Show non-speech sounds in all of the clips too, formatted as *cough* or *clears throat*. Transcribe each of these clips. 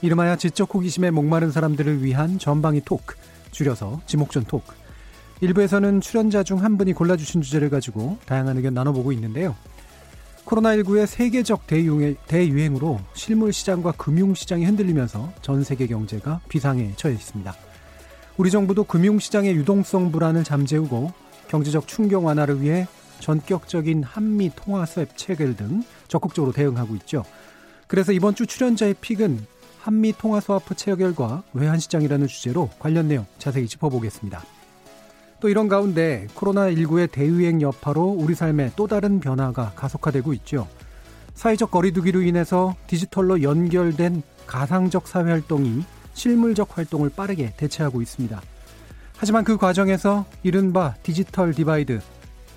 이름하여 지적 호기심에 목마른 사람들을 위한 전방위 토크, 줄여서 지목전 토크. 일부에서는 출연자 중 한 분이 골라주신 주제를 가지고 다양한 의견 나눠보고 있는데요. 코로나19의 세계적 대유행으로 실물 시장과 금융 시장이 흔들리면서 전 세계 경제가 비상에 처해 있습니다. 우리 정부도 금융 시장의 유동성 불안을 잠재우고 경제적 충격 완화를 위해 전격적인 한미 통화 수입 체결 등 적극적으로 대응하고 있죠. 그래서 이번 주 출연자의 pick은 한미 통화 스와프 체결과 외환 시장이라는 주제로 관련 내용 자세히 짚어보겠습니다. 또 이런 가운데 코로나19의 대유행 여파로 우리 삶에 또 다른 변화가 가속화되고 있죠. 사회적 거리두기로 인해서 디지털로 연결된 가상적 사회 활동이 실물적 활동을 빠르게 대체하고 있습니다. 하지만 그 과정에서 이른바 digital divide,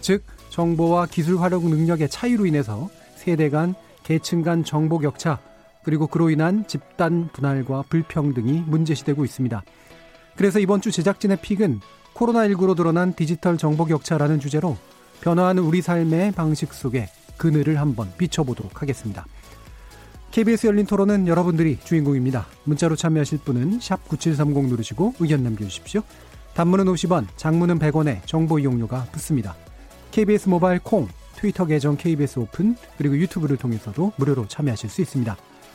즉 정보와 기술 활용 능력의 차이로 인해서 세대 간, 계층 간 정보 격차, 그리고 그로 인한 집단 분할과 불평등이 문제시되고 있습니다. 그래서 이번 주 제작진의 픽은 코로나19로 드러난 디지털 정보 격차라는 주제로 변화하는 우리 삶의 방식 속에 그늘을 한번 비춰보도록 하겠습니다. KBS 열린 토론은 여러분들이 주인공입니다. 문자로 참여하실 분은 9730 누르시고 의견 남겨주십시오. 단문은 50원, 장문은 100원에 정보 이용료가 붙습니다. KBS 모바일 콩, 트위터 계정 KBS 오픈, 그리고 유튜브를 통해서도 무료로 참여하실 수 있습니다.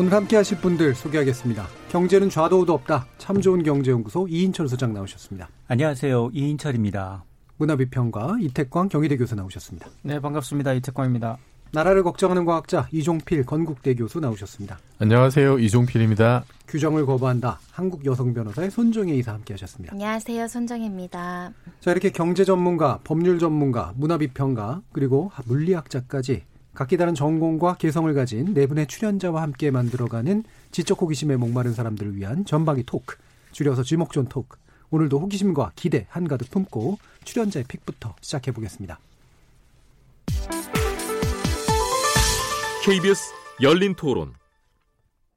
오늘 함께 하실 분들 소개하겠습니다. 경제는 좌도우도 없다. 참 좋은 경제연구소 이인철 소장 나오셨습니다. 안녕하세요. 이인철입니다. 문화비평가 이태광 경희대 교수 나오셨습니다. 네, 반갑습니다. 이태광입니다. 나라를 걱정하는 과학자 이종필 건국대 교수 나오셨습니다. 안녕하세요. 이종필입니다. 규정을 거부한다. 한국 여성 변호사의 손정혜 이사 함께 하셨습니다. 안녕하세요. 손정혜입니다. 자, 이렇게 경제 전문가, 법률 전문가, 문화 비평가, 그리고 물리학자까지 각기 다른 전공과 개성을 가진 네 분의 출연자와 함께 만들어가는 지적 호기심에 목마른 사람들을 위한 전방위 토크, 줄여서 쥐목존 토크. 오늘도 호기심과 기대 한가득 품고 출연자의 픽부터 시작해 보겠습니다. KBS 열린 토론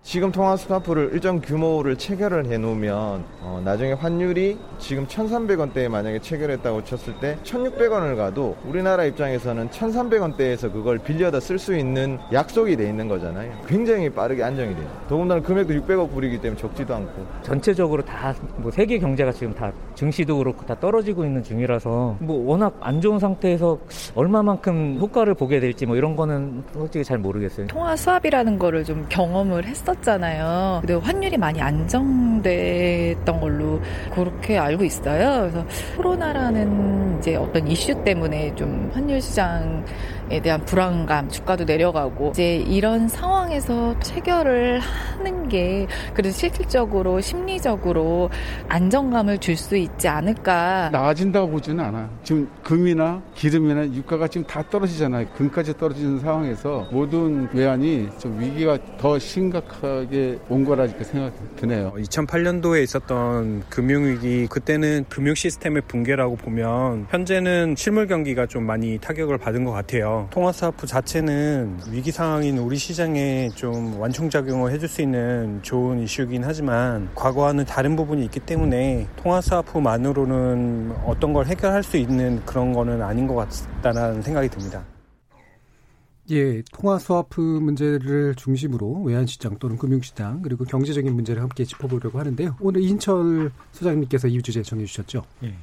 지금 통화 스와프를 일정 규모를 체결을 해놓으면 어, 나중에 환율이 지금 1,300원대에 만약에 체결했다고 쳤을 때 1,600원을 가도 우리나라 입장에서는 1,300원대에서 그걸 빌려다 쓸 수 있는 약속이 돼 있는 거잖아요. 굉장히 빠르게 안정이 돼요. 더군다나 금액도 600억 불이기 때문에 적지도 않고. 전체적으로 다 뭐 세계 경제가 지금 다 증시도 그렇고 다 떨어지고 있는 중이라서 뭐 워낙 안 좋은 상태에서 얼마만큼 효과를 보게 될지 뭐 이런 거는 솔직히 잘 모르겠어요. 통화 수합이라는 거를 좀 경험을 했었. 했었잖아요. 근데 환율이 많이 안정됐던 걸로 그렇게 알고 있어요. 그래서 코로나라는 이제 어떤 이슈 때문에 좀 환율 시장에 대한 불안감, 주가도 내려가고 이제 이런 상황에서 체결을 하는 게 그래도 실질적으로 심리적으로 안정감을 줄 수 있지 않을까. 나아진다고 보지는 않아요. 지금 금이나 기름이나 유가가 지금 다 떨어지잖아요. 금까지 떨어지는 상황에서 모든 외환이 좀 위기가 더 심각하게 온 거라 이렇게 생각이 드네요. 2008년도에 있었던 금융위기 그때는 금융 시스템의 붕괴라고 보면 현재는 실물 경기가 좀 많이 타격을 받은 것 같아요. 통화스와프 자체는 위기 상황인 우리 시장에 좀 완충작용을 해줄 수 있는 좋은 이슈긴 하지만 과거와는 다른 부분이 있기 때문에 통화스와프만으로는 어떤 걸 해결할 수 있는 그런 거는 아닌 것 같다는 생각이 듭니다. 예, 통화 스와프 문제를 중심으로 외환시장 또는 금융시장 그리고 경제적인 문제를 함께 짚어보려고 하는데요. 오늘 인철 소장님께서 이 주제 정해 주셨죠. 예.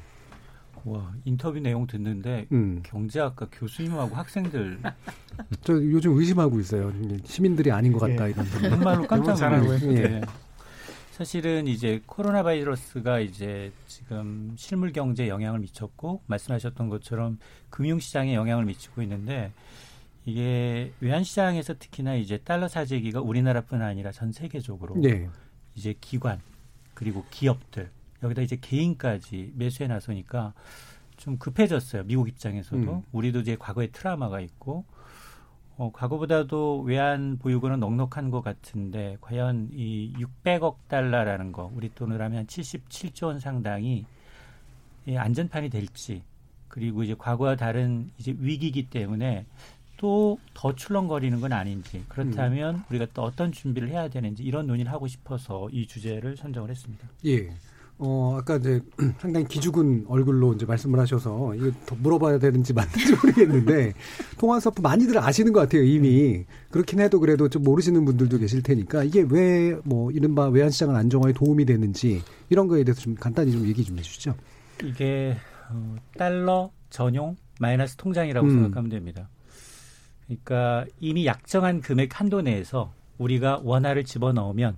와 인터뷰 내용 듣는데 음. 경제학과 교수님하고 학생들 *laughs* 저 요즘 의심하고 있어요. 시민들이 아닌 것 같다 예. 이런 정말로 깜짝 놀라고 예. 사실은 이제 코로나 바이러스가 이제 지금 실물 경제에 영향을 미쳤고 말씀하셨던 것처럼 금융 시장에 영향을 미치고 있는데 이게 외환 시장에서 특히나 이제 달러 사재기가 우리나라뿐 아니라 전 세계적으로 네. 이제 기관 그리고 기업들 여기다 이제 개인까지 매수해 나서니까 좀 급해졌어요. 미국 입장에서도 음. 우리도 이제 과거에 트라우마가 있고 어, 과거보다도 외환 보유고는 넉넉한 것 같은데 과연 이 600억 달러라는 거 우리 돈으로 하면 77조 원 상당이 이 안전판이 될지 그리고 이제 과거와 다른 이제 위기이기 때문에 또 더 출렁거리는 건 아닌지 그렇다면 음. 우리가 또 어떤 준비를 해야 되는지 이런 논의를 하고 싶어서 이 주제를 선정을 했습니다. 예. 어, 아까 이제 *clears throat* 상당히 기죽은 얼굴로 이제 말씀을 하셔서 이거 더 물어봐야 되는지 맞는지 모르겠는데 *laughs* 통화서프 많이들 아시는 것 같아요, 이미. 그렇긴 해도 그래도 좀 모르시는 분들도 계실 테니까 이게 왜 뭐 이른바 외환시장 안정화에 도움이 되는지 이런 거에 대해서 좀 간단히 좀 얘기 좀 해주시죠. 이게 어, 달러 전용 마이너스 통장이라고 음. 생각하면 됩니다. 그러니까 이미 약정한 금액 한도 내에서 우리가 원화를 집어넣으면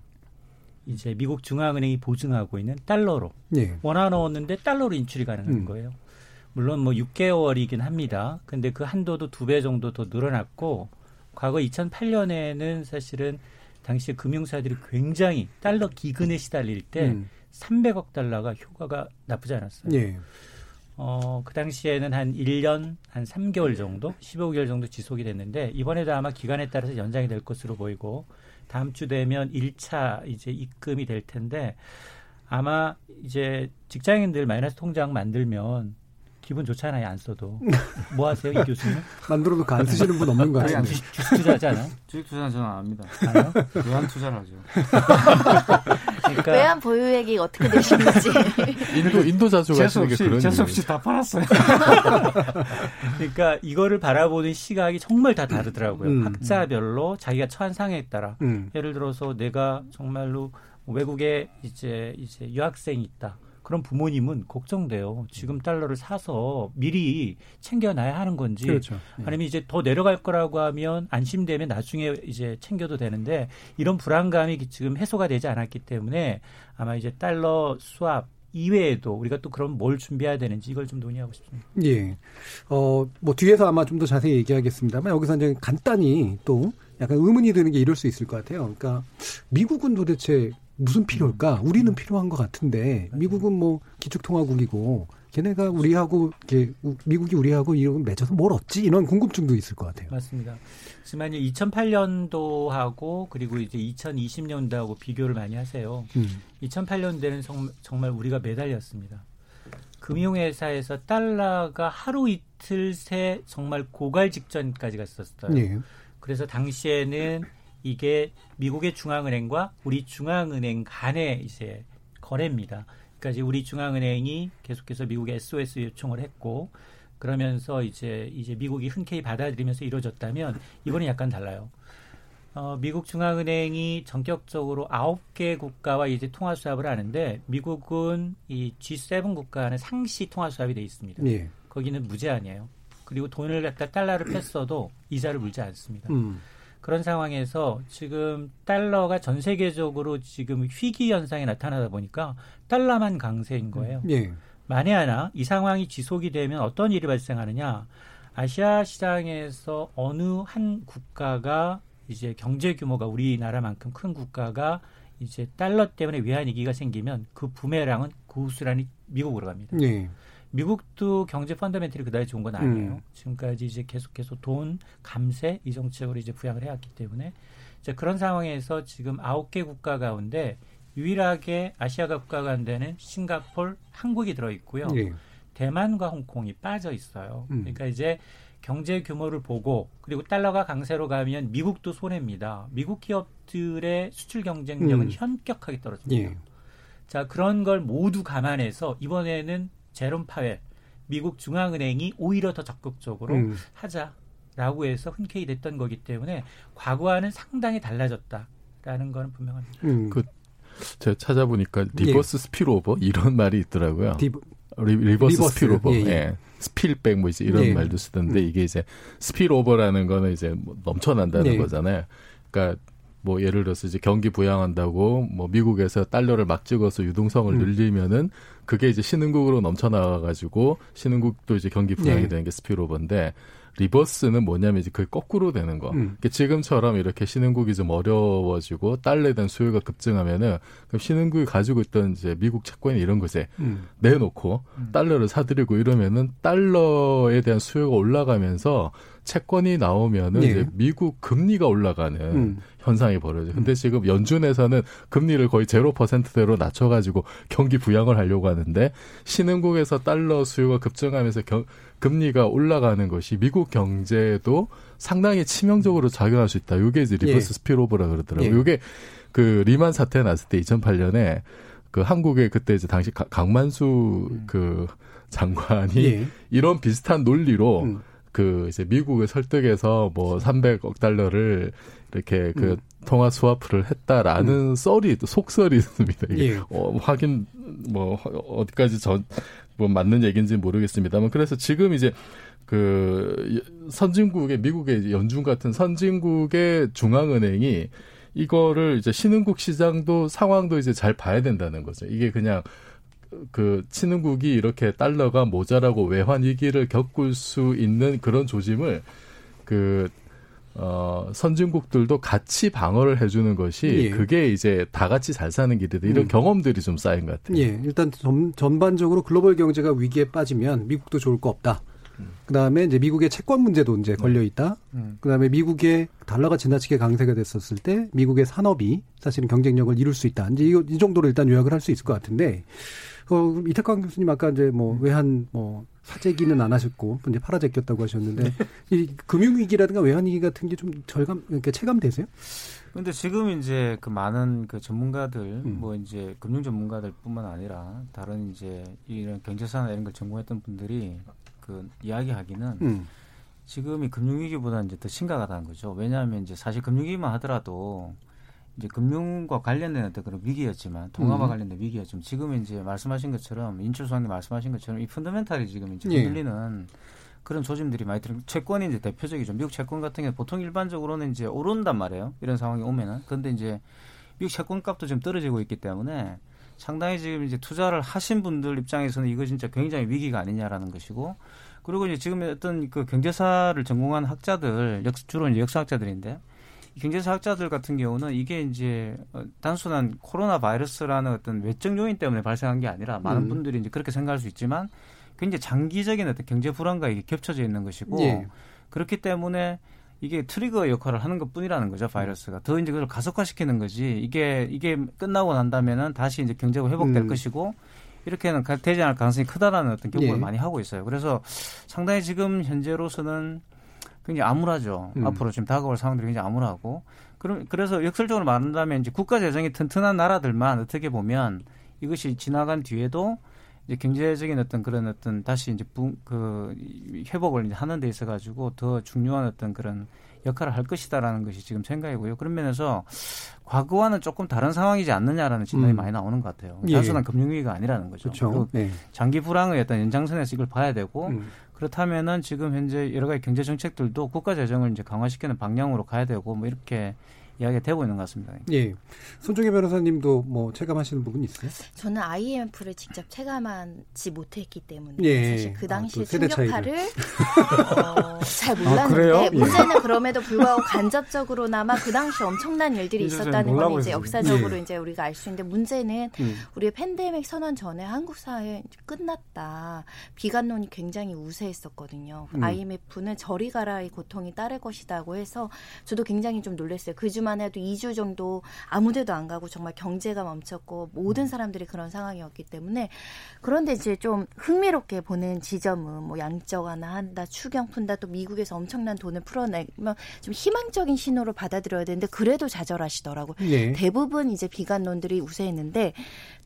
이제 미국 중앙은행이 보증하고 있는 달러로 네. 원화 넣었는데 달러로 인출이 가능한 음. 거예요. 물론 뭐 6개월이긴 합니다. 근데 그 한도도 두 배 정도 더 늘어났고 과거 2008년에는 사실은 당시 금융사들이 굉장히 달러 기근에 시달릴 때 음. 300억 달러가 효과가 나쁘지 않았어요. 네. 어, 그 당시에는 한 1년, 한 3개월 정도, 15개월 정도 지속이 됐는데, 이번에도 아마 기간에 따라서 연장이 될 것으로 보이고, 다음 주 되면 1차 이제 입금이 될 텐데 아마 이제 직장인들 마이너스 통장 만들면 기분 좋잖아요, 안 써도. *laughs* 뭐 하세요, 이 교수님? 만들어도 안 쓰시는 분 없는 거 아니에요? 주식, 주식 투자하지 않아요? 주식 투자는 저는 안 합니다. 아요? 외환 투자를 하죠. *laughs* 그러니까 외환 보유액이 어떻게 되시는지. 인도, 인도 자주 가시는 게 그런 재수 없이 다 팔았어요. *laughs* 그러니까 이거를 바라보는 시각이 정말 다 다르더라고요. 음, 학자별로 자기가 처한 상황에 따라. 음. 예를 들어서 내가 정말로 외국에 이제, 이제 유학생이 있다. 그런 부모님은 걱정돼요. 지금 달러를 사서 미리 챙겨놔야 하는 건지 그렇죠. 네. 아니면 이제 더 내려갈 거라고 하면 안심되면 나중에 이제 챙겨도 되는데 이런 불안감이 지금 해소가 되지 않았기 때문에 아마 이제 달러 수합 이외에도 우리가 또 그럼 뭘 준비해야 되는지 이걸 좀 논의하고 싶습니다. 예. 어, 뭐 뒤에서 아마 좀 더 자세히 얘기하겠습니다만 여기서 이제 간단히 또 약간 의문이 드는 게 이럴 수 있을 것 같아요. 그러니까 미국은 도대체 무슨 필요일까? 음. 우리는 필요한 것 같은데 미국은 뭐 기축통화국이고 걔네가 우리하고 이렇게 미국이 우리하고 이런 맺어서 뭘 얻지? 이런 궁금증도 있을 것 같아요. 맞습니다. 하지만 2008년도하고 그리고 이제 2020년도하고 비교를 많이 하세요. 음. 2008년도에는 정말 우리가 매달렸습니다. 금융회사에서 달러가 하루 이틀 새 정말 고갈 직전까지 갔었어요. 네. 그래서 당시에는 이게 미국의 중앙은행과 우리 중앙은행 간의 이제 거래입니다. 그러니까 이제 우리 중앙은행이 계속해서 미국에 SOS 요청을 했고 그러면서 이제 이제 미국이 흔쾌히 받아들이면서 이루어졌다면 이번엔 약간 달라요. 어, 미국 중앙은행이 전격적으로 아홉 개 국가와 이제 통화 수합을 하는데 미국은 이 G7 국가는 상시 통화 수합이 돼 있습니다. 예. 거기는 무제한이에요. 그리고 돈을 갖다 달러를 뺐어도 이자를 물지 않습니다. 음. 그런 상황에서 지금 달러가 전 세계적으로 지금 위기 현상이 나타나다 보니까 달러만 강세인 거예요. 예. 만에 하나 이 상황이 지속이 되면 어떤 일이 발생하느냐? 아시아 시장에서 어느 한 국가가 이제 경제 규모가 우리나라만큼 큰 국가가 이제 달러 때문에 외환 위기가 생기면 그 부메랑은 고스란히 미국으로 갑니다. 예. 미국도 경제 펀더멘털이 그다지 좋은 건 아니에요. 음. 지금까지 이제 계속해서 돈 감세 이 정책으로 이제 부양을 해왔기 때문에 이제 그런 상황에서 지금 아홉 개 국가 가운데 유일하게 아시아가 국가 가운데는 싱가폴, 한국이 들어 있고요. 예. 대만과 홍콩이 빠져 있어요. 음. 그러니까 이제 경제 규모를 보고 그리고 달러가 강세로 가면 미국도 손해입니다. 미국 기업들의 수출 경쟁력은 음. 현격하게 떨어집니다. 예. 자 그런 걸 모두 감안해서 이번에는 제롬 파웰 미국 중앙은행이 오히려 더 적극적으로 음. 하자라고 해서 흔쾌히 됐던 거기 때문에 과거와는 상당히 달라졌다라는 거는 분명합니다. 음. 그 제가 찾아보니까 reverse 예. spillover 이런 말이 있더라고요. 디브, 리, reverse, reverse spillover. 예, 예. 예. spillback 뭐 이제 이런 예. 말도 쓰던데 음. 이게 이제 spillover라는 거는 이제 뭐 넘쳐난다는 예. 거잖아요. 그러니까 뭐 예를 들어서 이제 경기 부양한다고 뭐 미국에서 달러를 막 찍어서 유동성을 음. 늘리면은 그게 이제 신흥국으로 넘쳐 나가 가지고 신흥국도 이제 경기 부양이 네. 되는 게 spillover인데 리버스는 뭐냐면 이제 그게 거꾸로 되는 거. 음. 지금처럼 이렇게 신흥국이 좀 어려워지고 달러에 대한 수요가 급증하면은 그럼 신흥국이 가지고 있던 이제 미국 채권 이런 것에 음. 내놓고 음. 달러를 사들이고 이러면은 달러에 대한 수요가 올라가면서 채권이 나오면은 예. 이제 미국 금리가 올라가는 음. 현상이 벌어져요. 근데 음. 지금 연준에서는 금리를 거의 제로 퍼센트대로 낮춰가지고 경기 부양을 하려고 하는데 신흥국에서 달러 수요가 급증하면서 경, 금리가 올라가는 것이 미국 경제에도 상당히 치명적으로 작용할 수 있다. 이게 이제 reverse 예. spillover라 그러더라고요. 예. 이게 그 리만 사태 났을 때 2008년에 그 한국의 그때 이제 당시 강만수 음. 그 장관이 예. 이런 비슷한 논리로 음. 그 이제 미국을 설득해서 뭐 300억 달러를 이렇게 그 음. 통화 스와프를 했다라는 음. 썰이 속설이 있습니다. 이게 예. 어, 확인 뭐 어디까지 전 뭐 맞는 얘기인지 모르겠습니다만 그래서 지금 이제 그 선진국의 미국의 연준 같은 선진국의 중앙은행이 이거를 이제 신흥국 시장도 상황도 이제 잘 봐야 된다는 거죠. 이게 그냥 그 친흥국이 이렇게 달러가 모자라고 외환 위기를 겪을 수 있는 그런 조짐을 그 어, 선진국들도 같이 방어를 해주는 것이 예. 그게 이제 다 같이 잘 사는 길이다. 이런 음. 경험들이 좀 쌓인 것 같아요. 예. 일단 전, 전반적으로 글로벌 경제가 위기에 빠지면 미국도 좋을 거 없다. 음. 그 다음에 이제 미국의 채권 문제도 이제 걸려 있다. 음. 그 다음에 미국의 달러가 지나치게 강세가 됐었을 때 미국의 산업이 사실은 경쟁력을 이룰 수 있다. 이제 이, 이 정도로 일단 요약을 할 수 있을 것 같은데 어, 이태광 교수님 아까 이제 뭐 음. 외환 뭐 사재기는 안 하셨고 이제 팔아 제꼈다고 하셨는데 네. 이 금융 위기라든가 외환 위기 같은 게 좀 절감 이렇게 체감되세요? 근데 지금 이제 그 많은 그 전문가들 음. 뭐 이제 금융 전문가들뿐만 아니라 다른 이제 이런 경제사나 이런 걸 전공했던 분들이 그 이야기하기는 음. 지금이 금융 위기보다 이제 더 심각하다는 거죠. 왜냐하면 이제 사실 금융 위기만 하더라도 이제 금융과 관련된 어떤 그런 위기였지만 통화와 음. 관련된 위기였지만 지금 이제 말씀하신 것처럼 인출 소장님 말씀하신 것처럼 이 펀더멘탈이 지금 이제 예. 흔들리는 예. 그런 조짐들이 많이 들어 채권이 이제 대표적이죠. 미국 채권 같은 게 보통 일반적으로는 이제 오른단 말이에요. 이런 상황이 오면은. 그런데 이제 미국 채권 값도 지금 떨어지고 있기 때문에 상당히 지금 이제 투자를 하신 분들 입장에서는 이거 진짜 굉장히 위기가 아니냐라는 것이고 그리고 이제 지금 어떤 그 경제사를 전공한 학자들 역, 주로 이제 역사학자들인데 경제사학자들 같은 경우는 이게 이제 어, 단순한 코로나 바이러스라는 어떤 외적 요인 때문에 발생한 게 아니라 많은 음. 분들이 이제 그렇게 생각할 수 있지만 굉장히 장기적인 어떤 경제 불안과 이게 겹쳐져 있는 것이고 예. 그렇기 때문에 이게 트리거 역할을 하는 것 뿐이라는 거죠, 바이러스가. 더 이제 그걸 가속화시키는 거지. 이게, 이게 끝나고 난다면은 다시 이제 경제가 회복될 음. 것이고, 이렇게는 되지 않을 가능성이 크다라는 어떤 경고를 예. 많이 하고 있어요. 그래서 상당히 지금 현재로서는 굉장히 암울하죠. 음. 앞으로 지금 다가올 상황들이 굉장히 암울하고 그럼 그래서 역설적으로 말한다면 이제 국가 재정이 튼튼한 나라들만 어떻게 보면 이것이 지나간 뒤에도 이제 경제적인 어떤 그런 어떤 다시 이제 부, 그 회복을 이제 하는 데 있어 가지고 더 중요한 어떤 그런 역할을 할 것이다라는 것이 지금 생각이고요. 그런 면에서 과거와는 조금 다른 상황이지 않느냐라는 진단이 음. 많이 나오는 것 같아요. 예. 단순한 금융위기가 아니라는 거죠. 그렇죠. 네. 장기 불황의 어떤 연장선에서 이걸 봐야 되고 음. 그렇다면은 지금 현재 여러 가지 경제 정책들도 국가 재정을 이제 강화시키는 방향으로 가야 되고 뭐 이렇게 이야기가 되고 있는 것 같습니다. 예. 손종혜 변호사님도 뭐 체감하시는 부분 있어요? 저는 IMF를 직접 체감하지 못했기 때문에 예. 사실 그 당시 아, 충격파를 어, 잘 아, 몰랐는데 아, 문제는 그럼에도 불구하고 간접적으로나마 그 당시 엄청난 일들이 있었다는 건 이제 역사적으로 예. 이제 우리가 알 수 있는데 문제는 음. 우리의 팬데믹 선언 전에 한국 사회 끝났다 비관론이 굉장히 우세했었거든요. 음. IMF는 저리 가라의 고통이 따를 것이다고 해서 저도 굉장히 좀 놀랐어요. 그 주만 해도 2주 정도 아무데도 안 가고 정말 경제가 멈췄고 모든 사람들이 그런 상황이었기 때문에 그런데 이제 좀 흥미롭게 보는 지점은 뭐 양적 완화한다, 추경 푼다, 또 미국에서 엄청난 돈을 풀어내면 좀 희망적인 신호로 받아들여야 되는데 그래도 좌절하시더라고. 네. 대부분 이제 비관론들이 우세했는데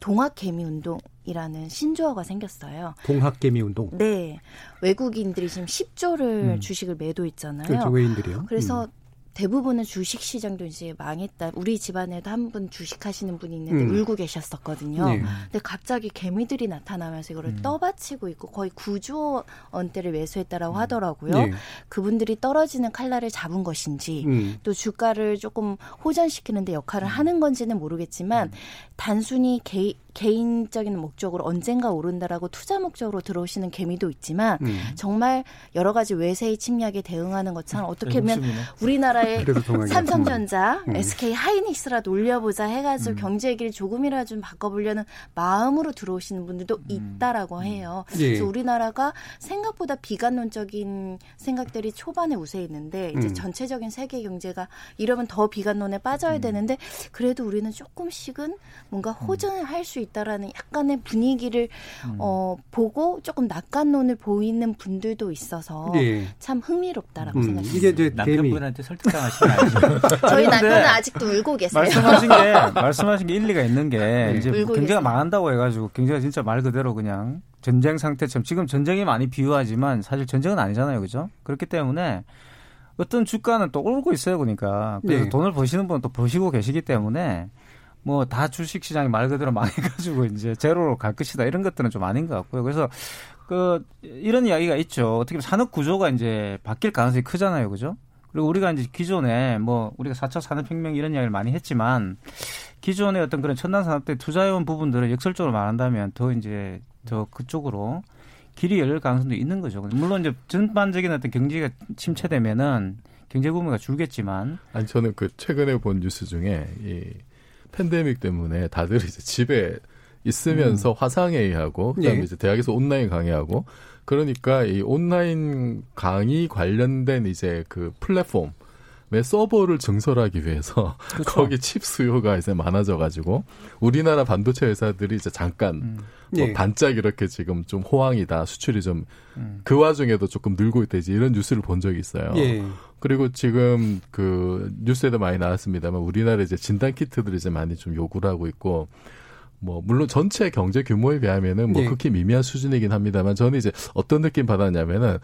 동학개미 운동 이라는 신조어가 생겼어요. 동학개미 운동. 네. 외국인들이 지금 10조를 음. 주식을 매도했잖아요. 그렇죠. 외인들이요. 그래서 음. 대부분은 주식 시장도 이제 망했다. 우리 집안에도 한 분 주식하시는 분이 있는데 음. 울고 계셨었거든요. 네. 근데 갑자기 개미들이 나타나면서 이거를 음. 떠받치고 있고 거의 9조 원대를 매수했다라고 음. 하더라고요. 네. 그분들이 떨어지는 칼날을 잡은 것인지 음. 또 주가를 조금 호전시키는데 역할을 음. 하는 건지는 모르겠지만 음. 단순히 개, 개인적인 목적으로 언젠가 오른다라고 투자 목적으로 들어오시는 개미도 있지만 음. 정말 여러 가지 외세의 침략에 대응하는 것처럼 어떻게 보면 우리나라 의 삼성전자, 음. SK 하이닉스라도 올려보자 해가지고 음. 경제 얘기를 조금이라도 좀 바꿔보려는 마음으로 들어오시는 분들도 음. 있다라고 음. 해요. 예. 그래서 우리나라가 생각보다 비관론적인 생각들이 초반에 우세했는데 이제 음. 전체적인 세계 경제가 이러면 더 비관론에 빠져야 되는데 그래도 우리는 조금씩은 뭔가 호전을 할수 있다라는 약간의 분위기를 음. 어, 보고 조금 낙관론을 보이는 분들도 있어서 네. 참 흥미롭다라고 음. 생각합니다. 이게 이제 남편분한테 설득 당하시면 아니죠. *laughs* 저희 남편은 아직도 울고 계세요. 말씀하신 게 *laughs* 말씀하신 게 일리가 있는 게 네. 이제 경제가 망한다고 해가지고 경제가 진짜 말 그대로 그냥 전쟁 상태처럼 지금 전쟁이 많이 비유하지만 사실 전쟁은 아니잖아요, 그죠? 그렇기 때문에 어떤 주가는 또 오르고 있어요, 그러니까 그래서 네. 돈을 버시는 분은 또 버시고 계시기 때문에 뭐 다 주식 시장이 말 그대로 망해가지고 이제 제로로 갈 것이다 이런 것들은 좀 아닌 것 같고요. 그래서 그 이런 이야기가 있죠. 어떻게 보면 산업 구조가 이제 바뀔 가능성이 크잖아요, 그죠? 그리고 우리가 이제 기존에 뭐 우리가 4차 산업혁명 이런 이야기를 많이 했지만 기존의 어떤 그런 첨단 산업대 투자해온 부분들을 역설적으로 말한다면 더 이제 더 그쪽으로 길이 열릴 가능성도 있는 거죠. 물론 이제 전반적인 어떤 경제가 침체되면은 경제 부문가 줄겠지만 아니 저는 그 최근에 본 뉴스 중에 이 팬데믹 때문에 다들 이제 집에 있으면서 음. 화상 회의하고 그다음에 예. 이제 대학에서 온라인 강의하고 그러니까 이 온라인 강의 관련된 이제 그 플랫폼 의 서버를 증설하기 위해서 그렇죠. *laughs* 거기 칩 수요가 이제 많아져가지고 우리나라 반도체 회사들이 이제 잠깐 음. 뭐 예. 반짝 이렇게 지금 좀 호황이다 수출이 좀그 음. 그 와중에도 조금 늘고 있다 이제 이런 뉴스를 본 적이 있어요. 예. 그리고 지금 그 뉴스에도 많이 나왔습니다만 우리나라 이제 진단 키트들이 이제 많이 좀 요구를 하고 있고 뭐 물론 전체 경제 규모에 비하면은 뭐 예. 극히 미미한 수준이긴 합니다만 저는 이제 어떤 느낌 받았냐면은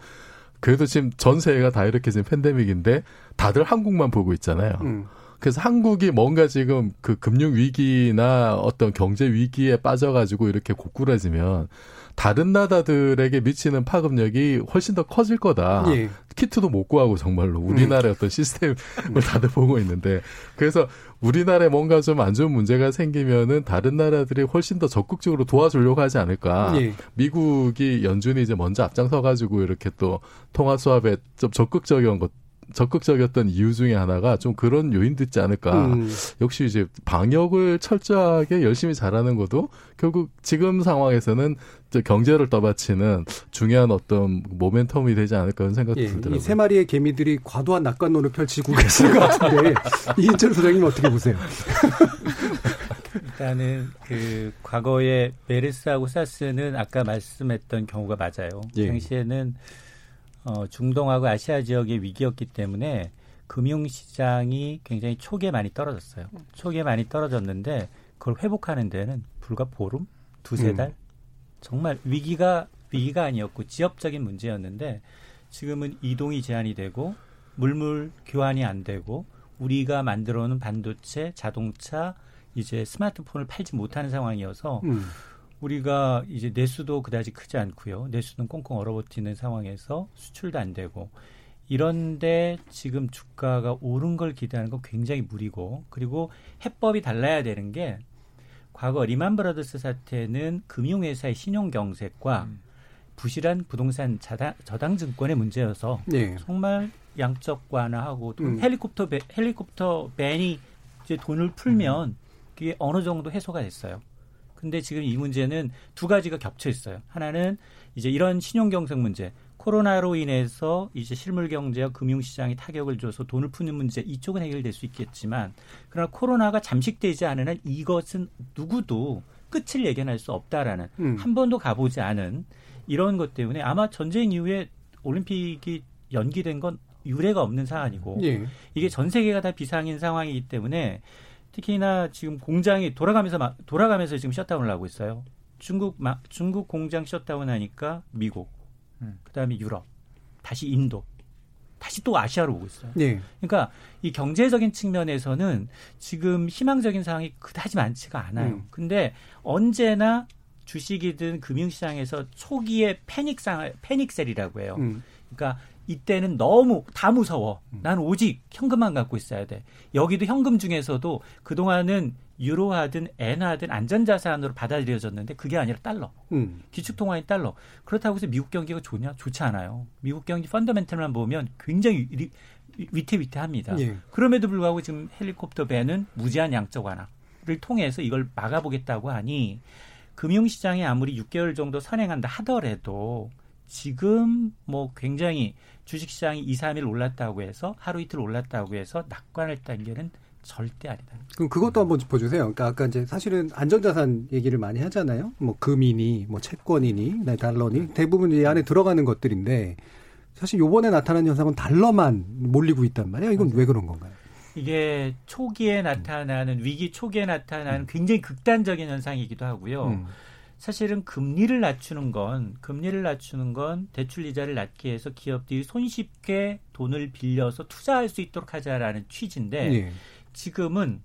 그래도 지금 전 세계가 다 이렇게 지금 팬데믹인데 다들 한국만 보고 있잖아요. 음. 그래서 한국이 뭔가 지금 그 금융 위기나 어떤 경제 위기에 빠져가지고 이렇게 고꾸라지면 다른 나라들에게 미치는 파급력이 훨씬 더 커질 거다. 예. 키트도 못 구하고 정말로 우리나라의 음. 어떤 시스템을 *laughs* 다들 보고 있는데 그래서 우리나라에 뭔가 좀 안 좋은 문제가 생기면은 다른 나라들이 훨씬 더 적극적으로 도와주려고 하지 않을까. 예. 미국이 연준이 이제 먼저 앞장서 가지고 이렇게 또 통화 수합에 좀 적극적인 것 적극적이었던 이유 중에 하나가 좀 그런 요인도 있지 않을까. 음. 역시 이제 방역을 철저하게 열심히 잘하는 것도 결국 지금 상황에서는 경제를 떠받치는 중요한 어떤 모멘텀이 되지 않을까 하는 생각이 예, 들더라고요. 이세 마리의 개미들이 과도한 낙관론을 펼치고 계신 것 같은데 *laughs* 이인철 소장님 어떻게 보세요? 일단은 그 과거에 메르스하고 사스는 아까 말씀했던 경우가 맞아요. 예. 당시에는 어, 중동하고 아시아 지역의 위기였기 때문에 금융시장이 굉장히 초기에 많이 떨어졌어요. 초기에 많이 떨어졌는데 그걸 회복하는 데는 불과 보름, 두세 음. 달? 음. 정말 위기가 위기가 아니었고 지역적인 문제였는데 지금은 이동이 제한이 되고 물물 교환이 안 되고 우리가 만들어 놓은 반도체, 자동차, 이제 스마트폰을 팔지 못하는 상황이어서 음. 우리가 이제 내수도 그다지 크지 않고요. 내수는 꽁꽁 얼어버티는 상황에서 수출도 안 되고 이런데 지금 주가가 오른 걸 기대하는 건 굉장히 무리고 그리고 해법이 달라야 되는 게 과거 리만 브라더스 사태는 금융회사의 신용 경색과 음. 부실한 부동산 자당, 저당 증권의 문제여서 네. 정말 양적 완화하고 음. 헬리콥터 배, 헬리콥터 밴이 이제 돈을 풀면 음. 그게 어느 정도 해소가 됐어요. 근데 지금 이 문제는 두 가지가 겹쳐 있어요. 하나는 이제 이런 신용 경색 문제, 코로나로 인해서 이제 실물 경제와 금융 시장이 타격을 줘서 돈을 푸는 문제 이쪽은 해결될 수 있겠지만 그러나 코로나가 잠식되지 않은 한 이것은 누구도 끝을 예견할 수 없다라는 음. 한 번도 가보지 않은 이런 것 때문에 아마 전쟁 이후에 올림픽이 연기된 건 유례가 없는 사안이고 예. 이게 전 세계가 다 비상인 상황이기 때문에 특히나 지금 공장이 돌아가면서 돌아가면서 지금 shutdown을 하고 있어요. 중국 중국 공장 셧다운 하니까 미국, 음. 그다음에 유럽, 다시 인도, 다시 또 아시아로 오고 있어요. 네. 그러니까 이 경제적인 측면에서는 지금 희망적인 상황이 그다지 많지가 않아요. 음. 근데 언제나 주식이든 금융시장에서 초기에 패닉 상 panic sell이라고 해요. 음. 그러니까 이때는 너무 다 무서워. 음. 난 오직 현금만 갖고 있어야 돼. 여기도 현금 중에서도 그동안은 유로하든 엔화든 안전자산으로 받아들여졌는데 그게 아니라 달러. 음. 기축통화인 달러. 그렇다고 해서 미국 경기가 좋냐? 좋지 않아요. 미국 경기 펀더멘털만 보면 굉장히 위태위태합니다. 예. 그럼에도 불구하고 지금 헬리콥터 배는 무제한 양적 완화를 통해서 이걸 막아보겠다고 하니 금융시장에 아무리 6개월 정도 선행한다 하더라도 지금 뭐 굉장히 주식시장이 2, 3일 올랐다고 해서 하루 이틀 올랐다고 해서 낙관할 단계는 절대 아니다. 그럼 그것도 한번 짚어주세요. 그러니까 아까 이제 사실은 안전자산 얘기를 많이 하잖아요. 뭐 금이니, 뭐 채권이니, 네, 달러니 대부분 이 안에 들어가는 것들인데 사실 요번에 나타난 현상은 달러만 몰리고 있단 말이에요. 이건 맞아요. 왜 그런 건가요? 이게 초기에 나타나는 위기 초기에 나타나는 음. 굉장히 극단적인 현상이기도 하고요. 음. 사실은 금리를 낮추는 건 금리를 낮추는 건 대출 이자를 낮게 해서 기업들이 손쉽게 돈을 빌려서 투자할 수 있도록 하자라는 취지인데 네. 지금은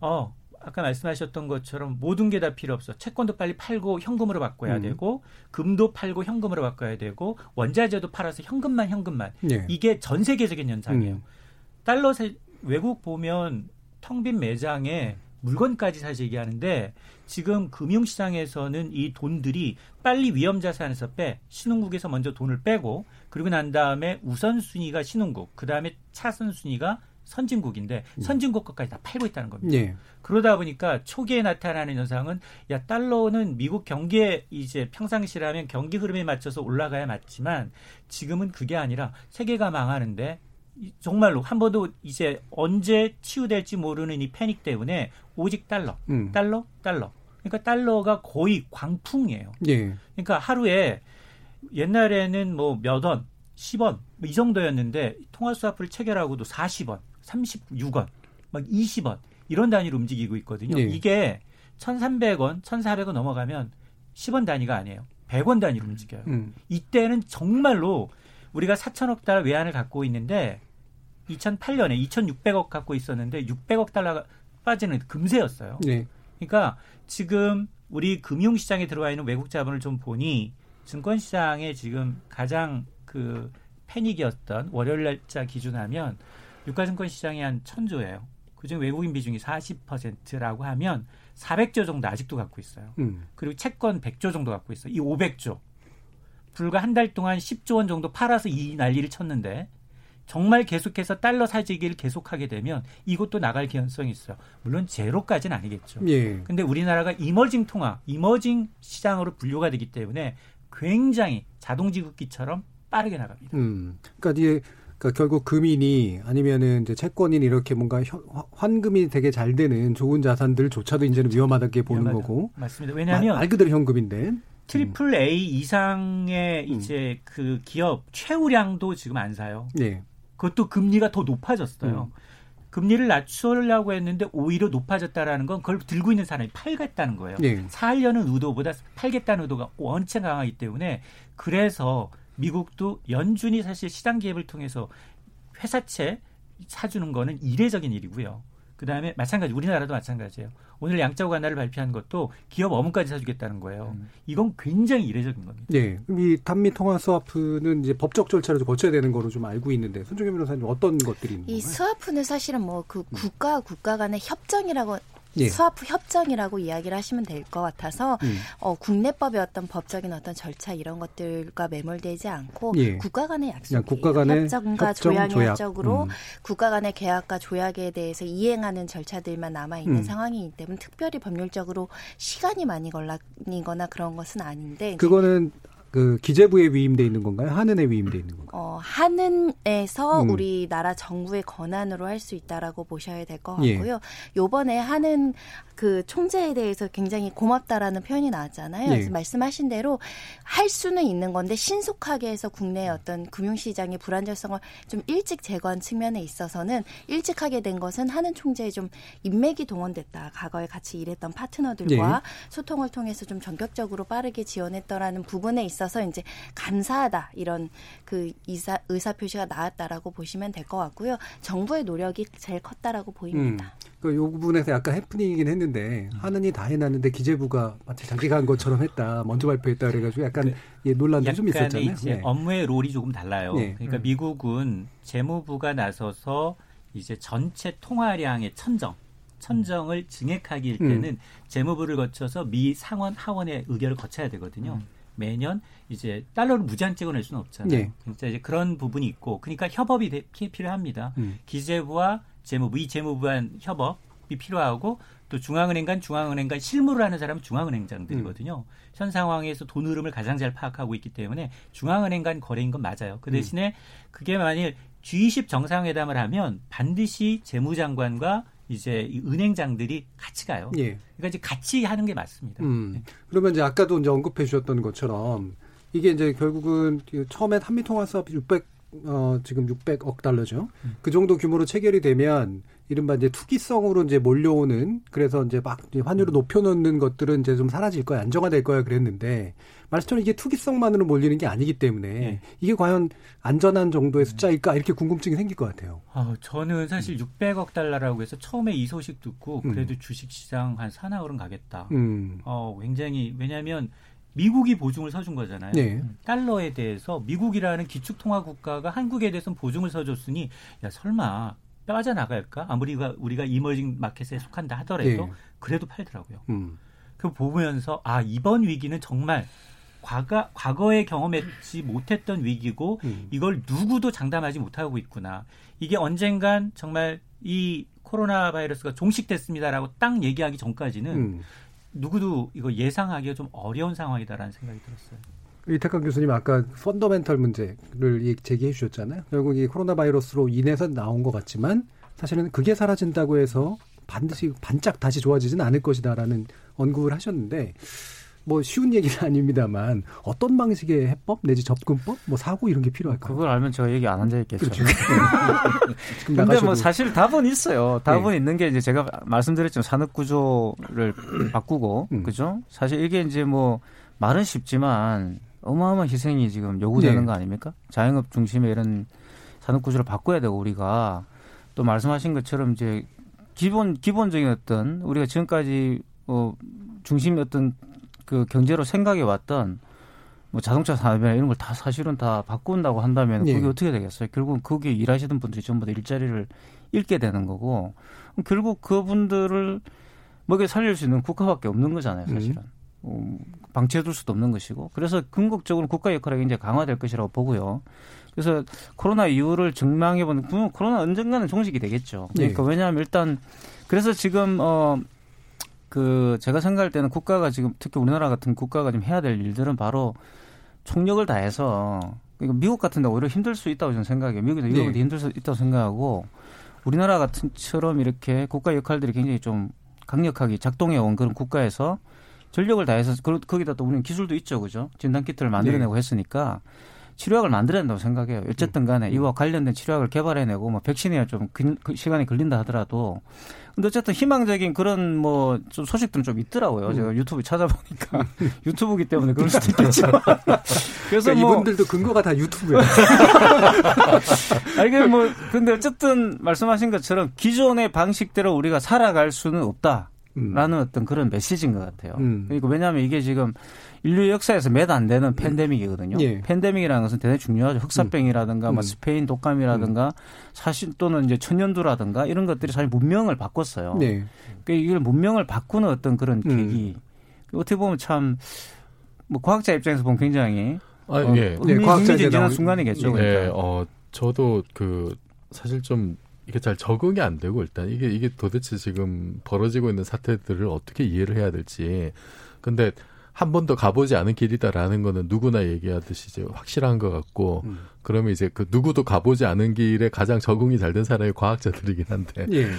어 아까 말씀하셨던 것처럼 모든 게 다 필요 없어. 채권도 빨리 팔고 현금으로 바꿔야 음. 되고 금도 팔고 현금으로 바꿔야 되고 원자재도 팔아서 현금만 현금만. 네. 이게 전 세계적인 현상이에요. 음. 달러 세, 외국 보면 텅 빈 매장에 물건까지 사실 얘기하는데 지금 금융시장에서는 이 돈들이 빨리 위험자산에서 빼 신흥국에서 먼저 돈을 빼고 그리고 난 다음에 우선순위가 신흥국 그 다음에 차선순위가 선진국인데 음. 선진국 것까지 다 팔고 있다는 겁니다. 네. 그러다 보니까 초기에 나타나는 현상은 야 달러는 미국 경기에 이제 평상시라면 경기 흐름에 맞춰서 올라가야 맞지만 지금은 그게 아니라 세계가 망하는데 정말로 한 번도 이제 언제 치유될지 모르는 이 패닉 때문에 오직 달러, 음. 달러, 달러. 그러니까 달러가 거의 광풍이에요. 예. 그러니까 하루에 옛날에는 뭐 몇 원, 10원 뭐 이 정도였는데 통화 수화풀 체결하고도 40원, 36원, 막 20원 이런 단위로 움직이고 있거든요. 예. 이게 1,300원, 1,400원 넘어가면 10원 단위가 아니에요. 100원 단위로 움직여요. 음. 이때는 정말로 우리가 4천억 달러 외환을 갖고 있는데 2008년에 2,600억 갖고 있었는데 600억 달러가 빠지는 금세였어요. 네. 그러니까 지금 우리 금융 시장에 들어와 있는 외국 자본을 좀 보니 증권 시장에 지금 가장 그 패닉이었던 월요일 날짜 기준하면 유가증권 시장이 한 천조예요. 그중 외국인 비중이 40%라고 하면 400조 정도 아직도 갖고 있어요. 음. 그리고 채권 100조 정도 갖고 있어요. 이 500조. 불과 한 달 동안 10조 원 정도 팔아서 이 난리를 쳤는데 정말 계속해서 달러 사재기를 계속하게 되면 이것도 나갈 개연성이 있어요. 물론 제로까지는 아니겠죠. 예. 근데 우리나라가 이머징 통화, 이머징 시장으로 분류가 되기 때문에 굉장히 자동지급기처럼 빠르게 나갑니다. 음. 그러니까 이게 그러니까 결국 금이니 아니면은 이제 채권이니 이렇게 뭔가 환금이 되게 잘 되는 좋은 자산들조차도 이제는 위험하다게 보는 위험하다. 거고. 맞습니다. 왜냐하면 말, 그대로 현금인데. triple A 이상의 음. 이제 그 기업 최우량도 지금 안 사요. 네. 그것도 금리가 더 높아졌어요. 음. 금리를 낮추려고 했는데 오히려 높아졌다라는 건 그걸 들고 있는 사람이 팔겠다는 거예요. 네. 사려는 의도보다 팔겠다는 의도가 원체 강하기 때문에 그래서 미국도 연준이 사실 시장 개입을 통해서 회사채 사주는 거는 이례적인 일이고요. 그 다음에 마찬가지 우리나라도 마찬가지예요. 오늘 양적 완화를 발표한 것도 기업 어문까지 사주겠다는 거예요. 음. 이건 굉장히 이례적인 겁니다. 네, 이 단미 통화 스와프는 이제 법적 절차를 거쳐야 되는 거로 좀 알고 있는데 손정혜 변호사님 어떤 것들이 있는 이? 스와프는 사실은 뭐 그 국가 국가 간의 협정이라고 예. 수화프 협정이라고 이야기를 하시면 될 것 같아서 음. 어, 국내법의 어떤 법적인 어떤 절차 이런 것들과 매몰되지 않고 예. 국가 간의 약속, 국가 간의 협정과 협정, 조약. 협적으로 음. 국가 간의 계약과 조약에 대해서 이행하는 절차들만 남아 있는 음. 상황이기 때문에 특별히 법률적으로 시간이 많이 걸리거나 그런 것은 아닌데 그거는 그 기재부에 위임돼 있는 건가요? 한은에 위임돼 있는 건가요? 어, 한은에서 음. 우리나라 정부의 권한으로 할 수 있다라고 보셔야 될것 예. 같고요. 예. 요번에 한은 그 총재에 대해서 굉장히 고맙다라는 표현이 나왔잖아요. 예. 말씀하신 대로 할 수는 있는 건데 신속하게 해서 국내 어떤 금융시장의 불안정성을 좀 일찍 제거한 측면에 있어서는 일찍 하게 된 것은 하는 총재의 좀 인맥이 동원됐다. 과거에 같이 일했던 파트너들과 예. 소통을 통해서 좀 전격적으로 빠르게 지원했더라는 부분에 있어 있어서 이제 감사하다 이런 그 의사 의사 표시가 나왔다라고 보시면 될 것 같고요. 정부의 노력이 제일 컸다라고 보입니다. 음. 그요 부분에서 약간 해프닝이긴 했는데 하느니 다 해놨는데 기재부가 마치 자기가 한 것처럼 했다 먼저 발표했다 그래가지고 약간 그, 예, 논란도 좀 있었잖아요. 이제 네. 업무의 롤이 조금 달라요. 네. 그러니까 음. 미국은 재무부가 나서서 이제 전체 통화량의 천정 천정을 증액하기일 음. 때는 음. 재무부를 거쳐서 미 상원 하원의 의결을 거쳐야 되거든요. 음. 매년 이제 달러를 무제한 찍어낼 수는 없잖아요. 네. 진짜 이제 그런 부분이 있고, 그러니까 협업이 필요합니다. 음. 기재부와 재무부, 이 재무부 간 협업이 필요하고 또 중앙은행 간 중앙은행 간 실무를 하는 사람은 중앙은행장들이거든요. 음. 현 상황에서 돈 흐름을 가장 잘 파악하고 있기 때문에 중앙은행 간 거래인 건 맞아요. 그 대신에 그게 만일 G20 정상회담을 하면 반드시 재무장관과 이제 은행장들이 같이 가요. 예. 그러니까 이제 같이 하는 게 맞습니다. 음. 네. 그러면 이제 아까도 이제 언급해 주셨던 것처럼 이게 이제 결국은 그 처음에 한미 통화 사업 600 어, 지금 600억 달러죠. 음. 그 정도 규모로 체결이 되면 이른바 이제 투기성으로 이제 몰려오는 그래서 이제 막 환율을 높여놓는 것들은 이제 좀 사라질 거야, 안정화될 거야 그랬는데 말씀처럼 이게 투기성만으로 몰리는 게 아니기 때문에 네. 이게 과연 안전한 정도의 숫자일까 이렇게 궁금증이 생길 것 같아요. 아, 저는 사실 600억 달러라고 해서 처음에 이 소식 듣고 음. 그래도 음. 주식시장 한 사나흘은 가겠다. 음. 어, 굉장히 왜냐하면 미국이 보증을 서준 거잖아요. 네. 달러에 대해서 미국이라는 기축통화 국가가 한국에 대해서 보증을 서줬으니 야 설마 빠져나갈까? 아무리 우리가 이머징 마켓에 속한다 하더라도 네. 그래도 팔더라고요. 음. 그 보면서 아 이번 위기는 정말 과거 과거에 경험했지 못했던 위기고 음. 이걸 누구도 장담하지 못하고 있구나. 이게 언젠간 정말 이 코로나 바이러스가 종식됐습니다라고 딱 얘기하기 전까지는 음. 누구도 이거 예상하기가 좀 어려운 상황이다라는 생각이 들었어요. 이태강 교수님 아까 펀더멘털 문제를 제기해 주셨잖아요. 결국 이 코로나 바이러스로 인해서 나온 것 같지만 사실은 그게 사라진다고 해서 반드시 반짝 다시 좋아지지는 않을 것이다라는 언급을 하셨는데 뭐 쉬운 얘기는 *laughs* 아닙니다만 어떤 방식의 해법 내지 접근법 뭐 사고 이런 게 필요할까요? 그걸 알면 저 얘기 안 앉아 있겠죠. 그렇죠. *laughs* 근데 뭐 사실 답은 있어요. 답은 네. 있는 게 이제 제가 말씀드렸죠. 산업 구조를 바꾸고 음. 그죠? 사실 이게 이제 뭐 말은 쉽지만 어마어마한 희생이 지금 요구되는 네. 거 아닙니까? 자영업 중심의 이런 산업 구조를 바꿔야 되고 우리가 또 말씀하신 것처럼 이제 기본 기본적인 어떤 우리가 지금까지 어 중심이었던 그 경제로 생각해 왔던 뭐 자동차 산업이나 이런 걸 다 사실은 다 바꾼다고 한다면 그게 네. 어떻게 되겠어요? 결국 거기에 일하시던 분들이 전부 다 일자리를 잃게 되는 거고 결국 그분들을 먹여 살릴 수 있는 국가밖에 없는 거잖아요, 사실은. 음. 어, 방치해둘 수도 없는 것이고 그래서 궁극적으로 국가 역할이 굉장히 강화될 것이라고 보고요. 그래서 코로나 이후를 증명해보는 코로나 언젠가는 종식이 되겠죠. 그러니까 네. 왜냐하면 일단 그래서 지금 어. 그 제가 생각할 때는 국가가 지금 특히 우리나라 같은 국가가 지금 해야 될 일들은 바로 총력을 다해서 그러니까 미국 같은 데 오히려 힘들 수 있다고 저는 생각해요. 미국도 네. 이거보다 힘들 수 있다고 생각하고 우리나라 같은처럼 이렇게 국가 역할들이 굉장히 좀 강력하게 작동해 온 그런 국가에서 전력을 다해서 거기다 또 우리는 기술도 있죠, 그죠? 진단 키트를 만들어내고 네. 했으니까 치료약을 만들어낸다고 생각해요. 어쨌든 간에 음. 이와 관련된 치료약을 개발해내고 뭐 백신이야 좀 그, 그 시간이 걸린다 하더라도 근데 어쨌든 희망적인 그런 뭐 좀 소식들은 좀 있더라고요. 음. 제가 유튜브 찾아보니까 *laughs* 유튜브기 때문에 그럴 수도 있겠죠. *laughs* 그래서 그러니까 뭐 이분들도 근거가 다 유튜브예요. *laughs* 아니 그뭐 근데 어쨌든 말씀하신 것처럼 기존의 방식대로 우리가 살아갈 수는 없다. 라는 음. 어떤 그런 메시지인 것 같아요. 음. 그러니까 왜냐하면 이게 지금 인류 역사에서 몇 안 되는 팬데믹이거든요. 예. 팬데믹이라는 것은 대단히 중요하죠. 흑사병이라든가 음. 뭐 스페인 독감이라든가 음. 사실 또는 이제 천연두라든가 이런 것들이 사실 문명을 바꿨어요. 네. 그러니까 이걸 문명을 바꾸는 어떤 그런 음. 계기. 어떻게 보면 참 뭐 과학자 입장에서 보면 굉장히 아, 어, 예. 네, 흥미진진한 순간이겠죠. 네, 그러니까. 어, 저도 그 사실 좀 이게 잘 적응이 안 되고 일단 이게 이게 도대체 지금 벌어지고 있는 사태들을 어떻게 이해를 해야 될지. 근데 한 번도 가보지 않은 길이다라는 거는 누구나 얘기하듯이 이제 확실한 것 같고 음. 그러면 이제 그 누구도 가보지 않은 길에 가장 적응이 잘 된 사람이 과학자들이긴 한데 예.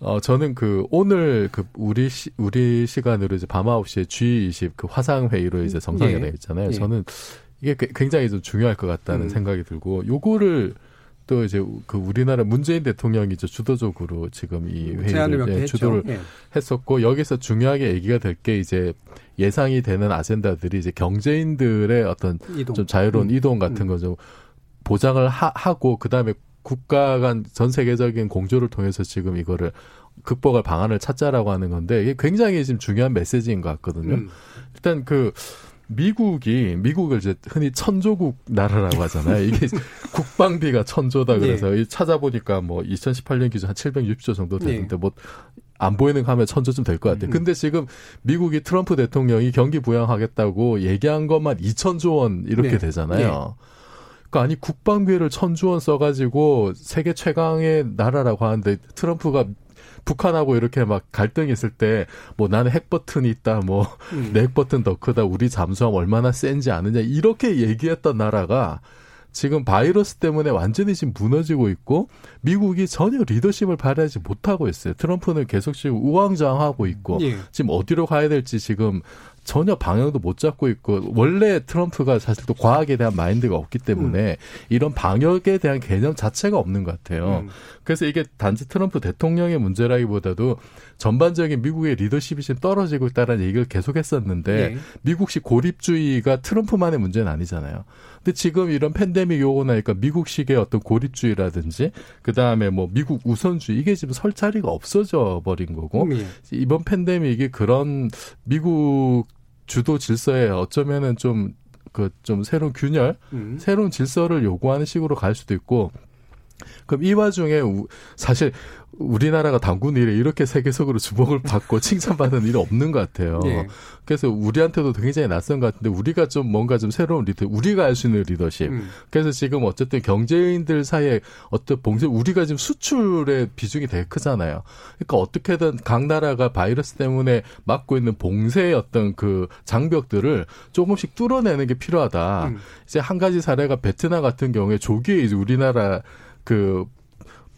어 저는 그 오늘 그 우리 시, 우리 시간으로 이제 밤 9시에 G20 그 화상 회의로 이제 정상회담 예. 있잖아요. 예. 저는 이게 굉장히 좀 중요할 것 같다는 음. 생각이 들고 요거를 또 이제 그 우리나라 문재인 대통령이 이 주도적으로 지금 이 회의를 예, 주도를 예. 했었고 여기서 중요하게 얘기가 될 게 이제 예상이 되는 아젠다들이 이제 경제인들의 어떤 이동. 좀 자유로운 음. 이동 같은 음. 거좀 보장을 하, 고 그다음에 국가 간 전 세계적인 공조를 통해서 지금 이거를 극복할 방안을 찾자라고 하는 건데 이게 굉장히 지금 중요한 메시지인 것 같거든요. 음. 일단 그 미국이 미국을 이제 흔히 천조국 나라라고 하잖아요. 이게 *laughs* 국방비가 천조다 그래서 네. 찾아보니까 뭐 2018년 기준 한 760조 정도 되는데 네. 뭐안 보이는 하면 천조쯤 될 것 같아요. 음. 근데 지금 미국이 트럼프 대통령이 경기 부양하겠다고 얘기한 것만 2천조 원 이렇게 네. 되잖아요. 네. 그러니까 아니 국방비를 천조 원 써가지고 세계 최강의 나라라고 하는데 트럼프가 북한하고 이렇게 막 갈등이 있을 때 뭐 나는 핵 버튼이 있다 뭐내 음. 핵 버튼 더 크다 우리 잠수함 얼마나 센지 아느냐 이렇게 얘기했던 나라가 지금 바이러스 때문에 완전히 지금 무너지고 있고 미국이 전혀 리더십을 발휘하지 못하고 있어요. 트럼프는 계속 지금 우왕좌왕하고 있고 예. 지금 어디로 가야 될지 지금 전혀 방향도 못 잡고 있고 원래 트럼프가 사실 또 과학에 대한 마인드가 없기 때문에 음. 이런 방역에 대한 개념 자체가 없는 것 같아요. 음. 그래서 이게 단지 트럼프 대통령의 문제라기보다도 전반적인 미국의 리더십이 지금 떨어지고 있다는 얘기를 계속했었는데 네. 미국식 고립주의가 트럼프만의 문제는 아니잖아요. 근데 지금 이런 팬데믹이 오고 나니까 미국식의 어떤 고립주의라든지 그 다음에 뭐 미국 우선주의 이게 지금 설 자리가 없어져 버린 거고 네. 이번 팬데믹이 그런 미국 주도 질서에 어쩌면은 좀 그좀 그 새로운 균열, 음. 새로운 질서를 요구하는 식으로 갈 수도 있고 그럼 이 와중에 사실 우리나라가 당군 일에 이렇게 세계적으로 주목을 받고 *laughs* 칭찬받는 일이 없는 것 같아요. 예. 그래서 우리한테도 굉장히 낯선 것 같은데 우리가 좀 뭔가 좀 새로운 리더, 우리가 할수 있는 리더십. 음. 그래서 지금 어쨌든 경제인들 사이에 어떤 봉쇄, 우리가 지금 수출의 비중이 되게 크잖아요. 그러니까 어떻게든 각 나라가 바이러스 때문에 막고 있는 봉쇄의 어떤 그 장벽들을 조금씩 뚫어내는 게 필요하다. 음. 이제 한 가지 사례가 베트남 같은 경우에 조기에 이제 우리나라 그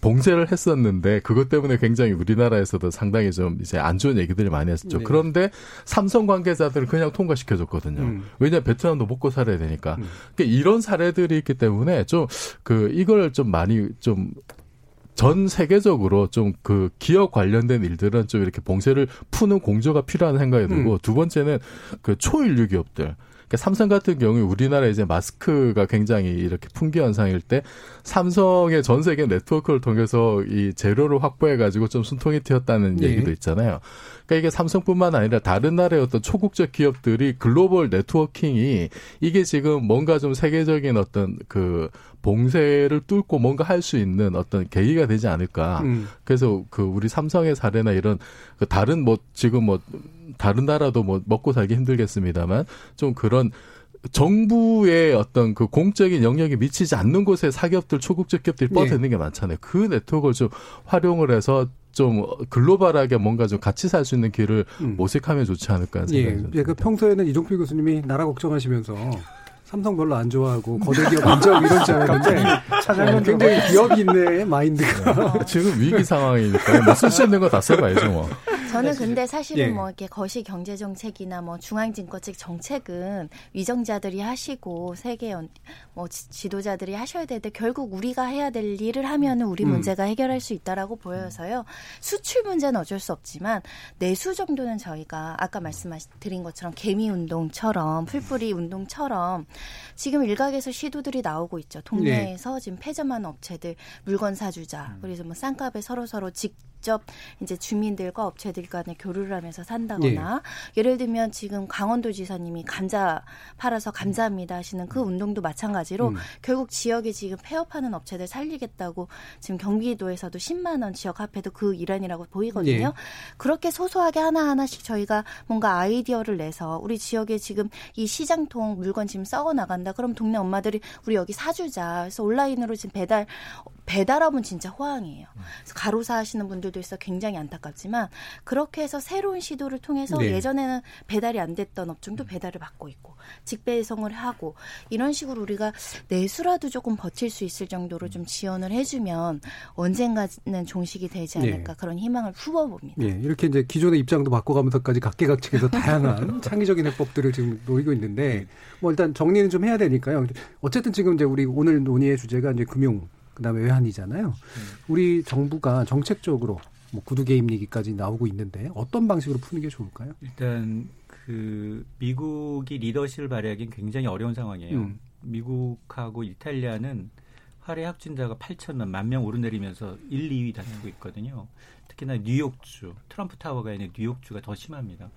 봉쇄를 했었는데 그것 때문에 굉장히 우리나라에서도 상당히 좀 이제 안 좋은 얘기들이 많이 했었죠. 네. 그런데 삼성 관계자들을 그냥 통과시켜줬거든요. 음. 왜냐 면 베트남도 먹고 살아야 되니까. 음. 그러니까 이런 사례들이 있기 때문에 좀 그 이걸 좀 많이 좀전 세계적으로 좀 그 기업 관련된 일들은 좀 이렇게 봉쇄를 푸는 공조가 필요한 생각이 들고 음. 두 번째는 그 초일류 기업들 그러니까 삼성 같은 경우에 우리나라 이제 마스크가 굉장히 이렇게 풍기 현상일 때 삼성의 전 세계 네트워크를 통해서 이 재료를 확보해 가지고 좀 숨통이 튀었다는 네. 얘기도 있잖아요. 그러니까 이게 삼성뿐만 아니라 다른 나라의 어떤 초국적 기업들이 글로벌 네트워킹이 이게 지금 뭔가 좀 세계적인 어떤 그 봉쇄를 뚫고 뭔가 할 수 있는 어떤 계기가 되지 않을까. 음. 그래서 그 우리 삼성의 사례나 이런 그 다른 뭐 지금 뭐 다른 나라도 뭐 먹고 살기 힘들겠습니다만 좀 그런 정부의 어떤 그 공적인 영역이 미치지 않는 곳에 사기업들 초국적 기업들이 네. 뻗어 있는 게 많잖아요. 그 네트워크를 좀 활용을 해서 좀 글로벌하게 뭔가 좀 같이 살 수 있는 길을 음. 모색하면 좋지 않을까 하는 생각이 듭니다. 예, 그 평소에는 이종필 교수님이 나라 걱정하시면서 삼성 별로 안 좋아하고 거대 기업 안 좋아하고 이런 줄 알았는데 *laughs* 어, 굉장히 기업이 있네 마인드가 *laughs* 지금 위기 상황이니까 뭐쓸수 있는 거 다 써봐야죠 뭐. 저는 근데 사실은 예. 뭐 이렇게 거시 경제 정책이나 뭐 중앙진권책 정책은 위정자들이 하시고 세계 뭐 지도자들이 하셔야 되는데 결국 우리가 해야 될 일을 하면은 우리 음. 문제가 해결할 수 있다라고 보여서요. 수출 문제는 어쩔 수 없지만 내수 정도는 저희가 아까 말씀드린 것처럼 개미 운동처럼 풀뿌리 운동처럼 지금 일각에서 시도들이 나오고 있죠. 동네에서 네. 지금 폐점하는 업체들 물건 사주자. 음. 그래서 뭐 쌍값에 서로 서로 직 직접 이제 주민들과 업체들 간에 교류를 하면서 산다거나 예. 예를 들면 지금 강원도 지사님이 감자 팔아서 감사합니다 하시는 그 운동도 마찬가지로 음. 결국 지역에 지금 폐업하는 업체들 살리겠다고 지금 경기도에서도 10만 원 지역 화폐도 그 일환이라고 보이거든요. 예. 그렇게 소소하게 하나하나씩 저희가 뭔가 아이디어를 내서 우리 지역에 지금 이 시장통 물건 지금 썩어 나간다. 그럼 동네 엄마들이 우리 여기 사주자. 그래서 온라인으로 지금 배달 배달업은 진짜 호황이에요. 그래서 가로사 하시는 분들도 있어 굉장히 안타깝지만 그렇게 해서 새로운 시도를 통해서 네. 예전에는 배달이 안 됐던 업종도 배달을 받고 있고 직배송을 하고 이런 식으로 우리가 내수라도 조금 버틸 수 있을 정도로 좀 지원을 해주면 언젠가는 종식이 되지 네. 않을까 네. 그런 희망을 품어봅니다. 네, 이렇게 이제 기존의 입장도 바꿔가면서까지 각계각층에서 다양한 *laughs* 창의적인 해법들을 지금 놓이고 있는데 네. 뭐 일단 정리는 좀 해야 되니까요. 어쨌든 지금 이제 우리 오늘 논의의 주제가 이제 금융 그다음에 외환이잖아요. 음. 우리 정부가 정책적으로 뭐 구두 개입 얘기까지 나오고 있는데 어떤 방식으로 푸는 게 좋을까요? 일단 그 미국이 리더십을 발휘하기는 굉장히 어려운 상황이에요. 음. 미국하고 이탈리아는 하루에 확진자가 8천만 만 명 오르내리면서 1, 2위 다니고 있거든요. 특히나 뉴욕주, 트럼프 타워가 있는 뉴욕주가 더 심합니다.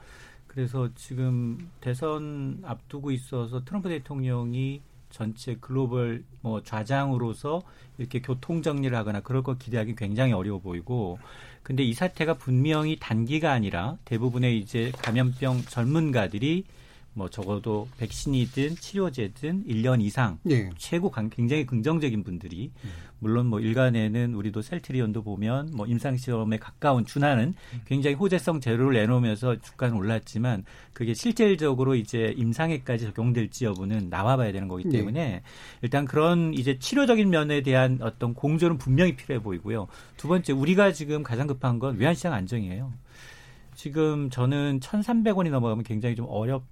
그래서 지금 대선 앞두고 있어서 트럼프 대통령이 전체 글로벌 뭐 좌장으로서 이렇게 교통 정리를 하거나 그럴 거 기대하기 굉장히 어려워 보이고 근데 이 사태가 분명히 단기가 아니라 대부분의 이제 감염병 전문가들이 뭐 적어도 백신이든 치료제든 1년 이상 예. 최고 굉장히 긍정적인 분들이 음. 물론 뭐 일간에는 우리도 셀트리온도 보면 뭐 임상 시험에 가까운 준하는 굉장히 호재성 재료를 내놓으면서 주가는 올랐지만 그게 실질적으로 이제 임상에까지 적용될지 여부는 나와봐야 되는 거기 네. 때문에 예. 일단 그런 이제 치료적인 면에 대한 어떤 공조는 분명히 필요해 보이고요. 두 번째 우리가 지금 가장 급한 건 외환시장 안정이에요. 지금 저는 1,300원이 넘어가면 굉장히 좀 어렵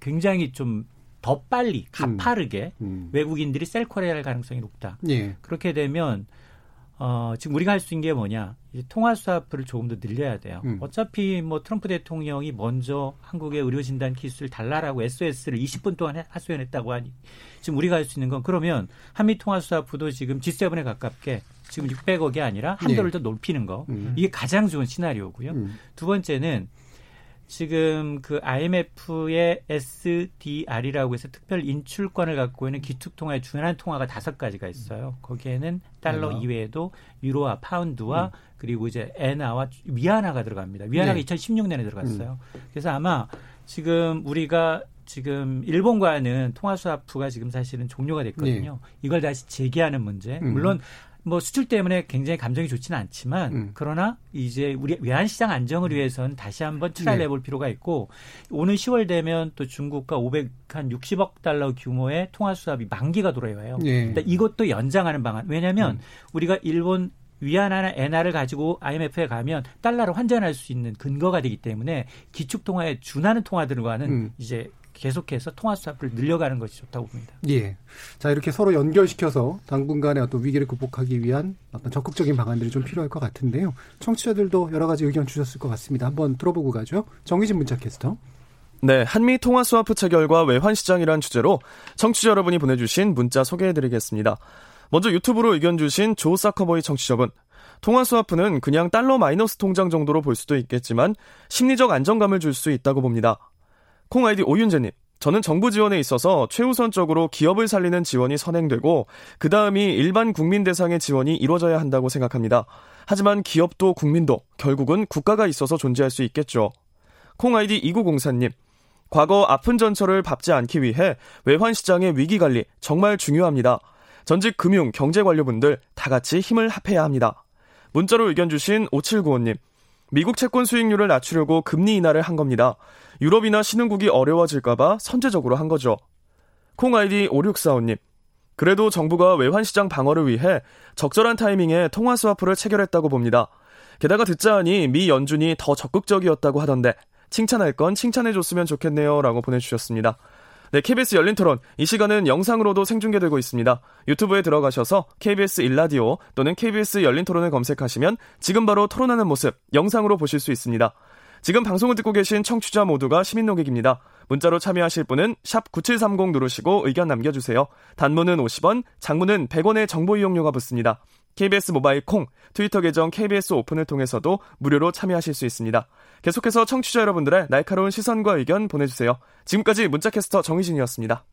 굉장히 좀 더 빨리 가파르게 음. 음. 외국인들이 셀코레할 가능성이 높다. 예. 그렇게 되면 어, 지금 우리가 할 수 있는 게 뭐냐? 이제 통화 수화풀을 조금 더 늘려야 돼요. 음. 어차피 뭐 트럼프 대통령이 먼저 한국의 의료 진단 기술 달라라고 SOS를 20분 동안 하소연했다고 하니 지금 우리가 할 수 있는 건 그러면 한미 통화 수화풀도 지금 G7에 가깝게 지금 600억이 아니라 한도를 예. 더 높이는 거. 음. 이게 가장 좋은 시나리오고요. 음. 두 번째는 지금 그 IMF의 SDR이라고 해서 특별 인출권을 갖고 있는 기축통화의 중요한 통화가 다섯 가지가 있어요. 거기에는 달러 네. 이외에도 유로와 파운드와 음. 그리고 이제 엔화와 위안화가 들어갑니다. 위안화가 네. 2016년에 들어갔어요. 음. 그래서 아마 지금 우리가 지금 일본과는 통화 스와프가 지금 사실은 종료가 됐거든요. 네. 이걸 다시 재개하는 문제. 음. 물론 뭐 수출 때문에 굉장히 감정이 좋지는 않지만 음. 그러나 이제 우리 외환 시장 안정을 위해서는 다시 한번 try를 네. 해볼 필요가 있고 오는 10월 되면 또 중국과 500한 60억 달러 규모의 통화 스와프가 만기가 돌아와요. 네. 그러니까 이것도 연장하는 방안. 왜냐하면 음. 우리가 일본 위안화나 엔화를 가지고 IMF에 가면 달러를 환전할 수 있는 근거가 되기 때문에 기축 통화에 준하는 통화들과는 음. 이제 계속해서 통화 수합을 늘려가는 것이 좋다고 봅니다. 예. 자, 이렇게 서로 연결시켜서 당분간의 어떤 위기를 극복하기 위한 어떤 적극적인 방안들이 좀 필요할 것 같은데요. 청취자들도 여러 가지 의견 주셨을 것 같습니다. 한번 들어보고 가죠. 정희진 문자 캐스터. 네, 한미 통화 수화프 체결과 외환 시장이란 주제로 청취자 여러분이 보내주신 문자 소개해드리겠습니다. 먼저 유튜브로 의견 주신 조 사커보이 청취자분. 통화 수화프는 그냥 달러 마이너스 통장 정도로 볼 수도 있겠지만 심리적 안정감을 줄 수 있다고 봅니다. 콩 아이디 오윤재님. 저는 정부 지원에 있어서 최우선적으로 기업을 살리는 지원이 선행되고 그 다음이 일반 국민 대상의 지원이 이루어져야 한다고 생각합니다. 하지만 기업도 국민도 결국은 국가가 있어서 존재할 수 있겠죠. 콩 아이디 2904님. 과거 아픈 전철을 밟지 않기 위해 외환 시장의 위기 관리 정말 중요합니다. 전직 금융 경제 관료분들 다 같이 힘을 합해야 합니다. 문자로 의견 주신 5795님. 미국 채권 수익률을 낮추려고 금리 인하를 한 겁니다. 유럽이나 신흥국이 어려워질까봐 선제적으로 한 거죠. 콩 아이디 5645님. 그래도 정부가 외환시장 방어를 위해 적절한 타이밍에 통화 스와프를 체결했다고 봅니다. 게다가 듣자 하니 미 연준이 더 적극적이었다고 하던데 칭찬할 건 칭찬해줬으면 좋겠네요. 라고 보내주셨습니다. 네, KBS 열린 토론. 이 시간은 영상으로도 생중계되고 있습니다. 유튜브에 들어가셔서 KBS 일라디오 또는 KBS 열린 토론을 검색하시면 지금 바로 토론하는 모습 영상으로 보실 수 있습니다. 지금 방송을 듣고 계신 청취자 모두가 시민 농객입니다. 문자로 참여하실 분은 샵 9730 누르시고 의견 남겨주세요. 단문은 50원, 장문은 100원의 정보 이용료가 붙습니다. KBS 모바일 콩, 트위터 계정 KBS 오픈을 통해서도 무료로 참여하실 수 있습니다. 계속해서 청취자 여러분들의 날카로운 시선과 의견 보내주세요. 지금까지 문자캐스터 정희진이었습니다.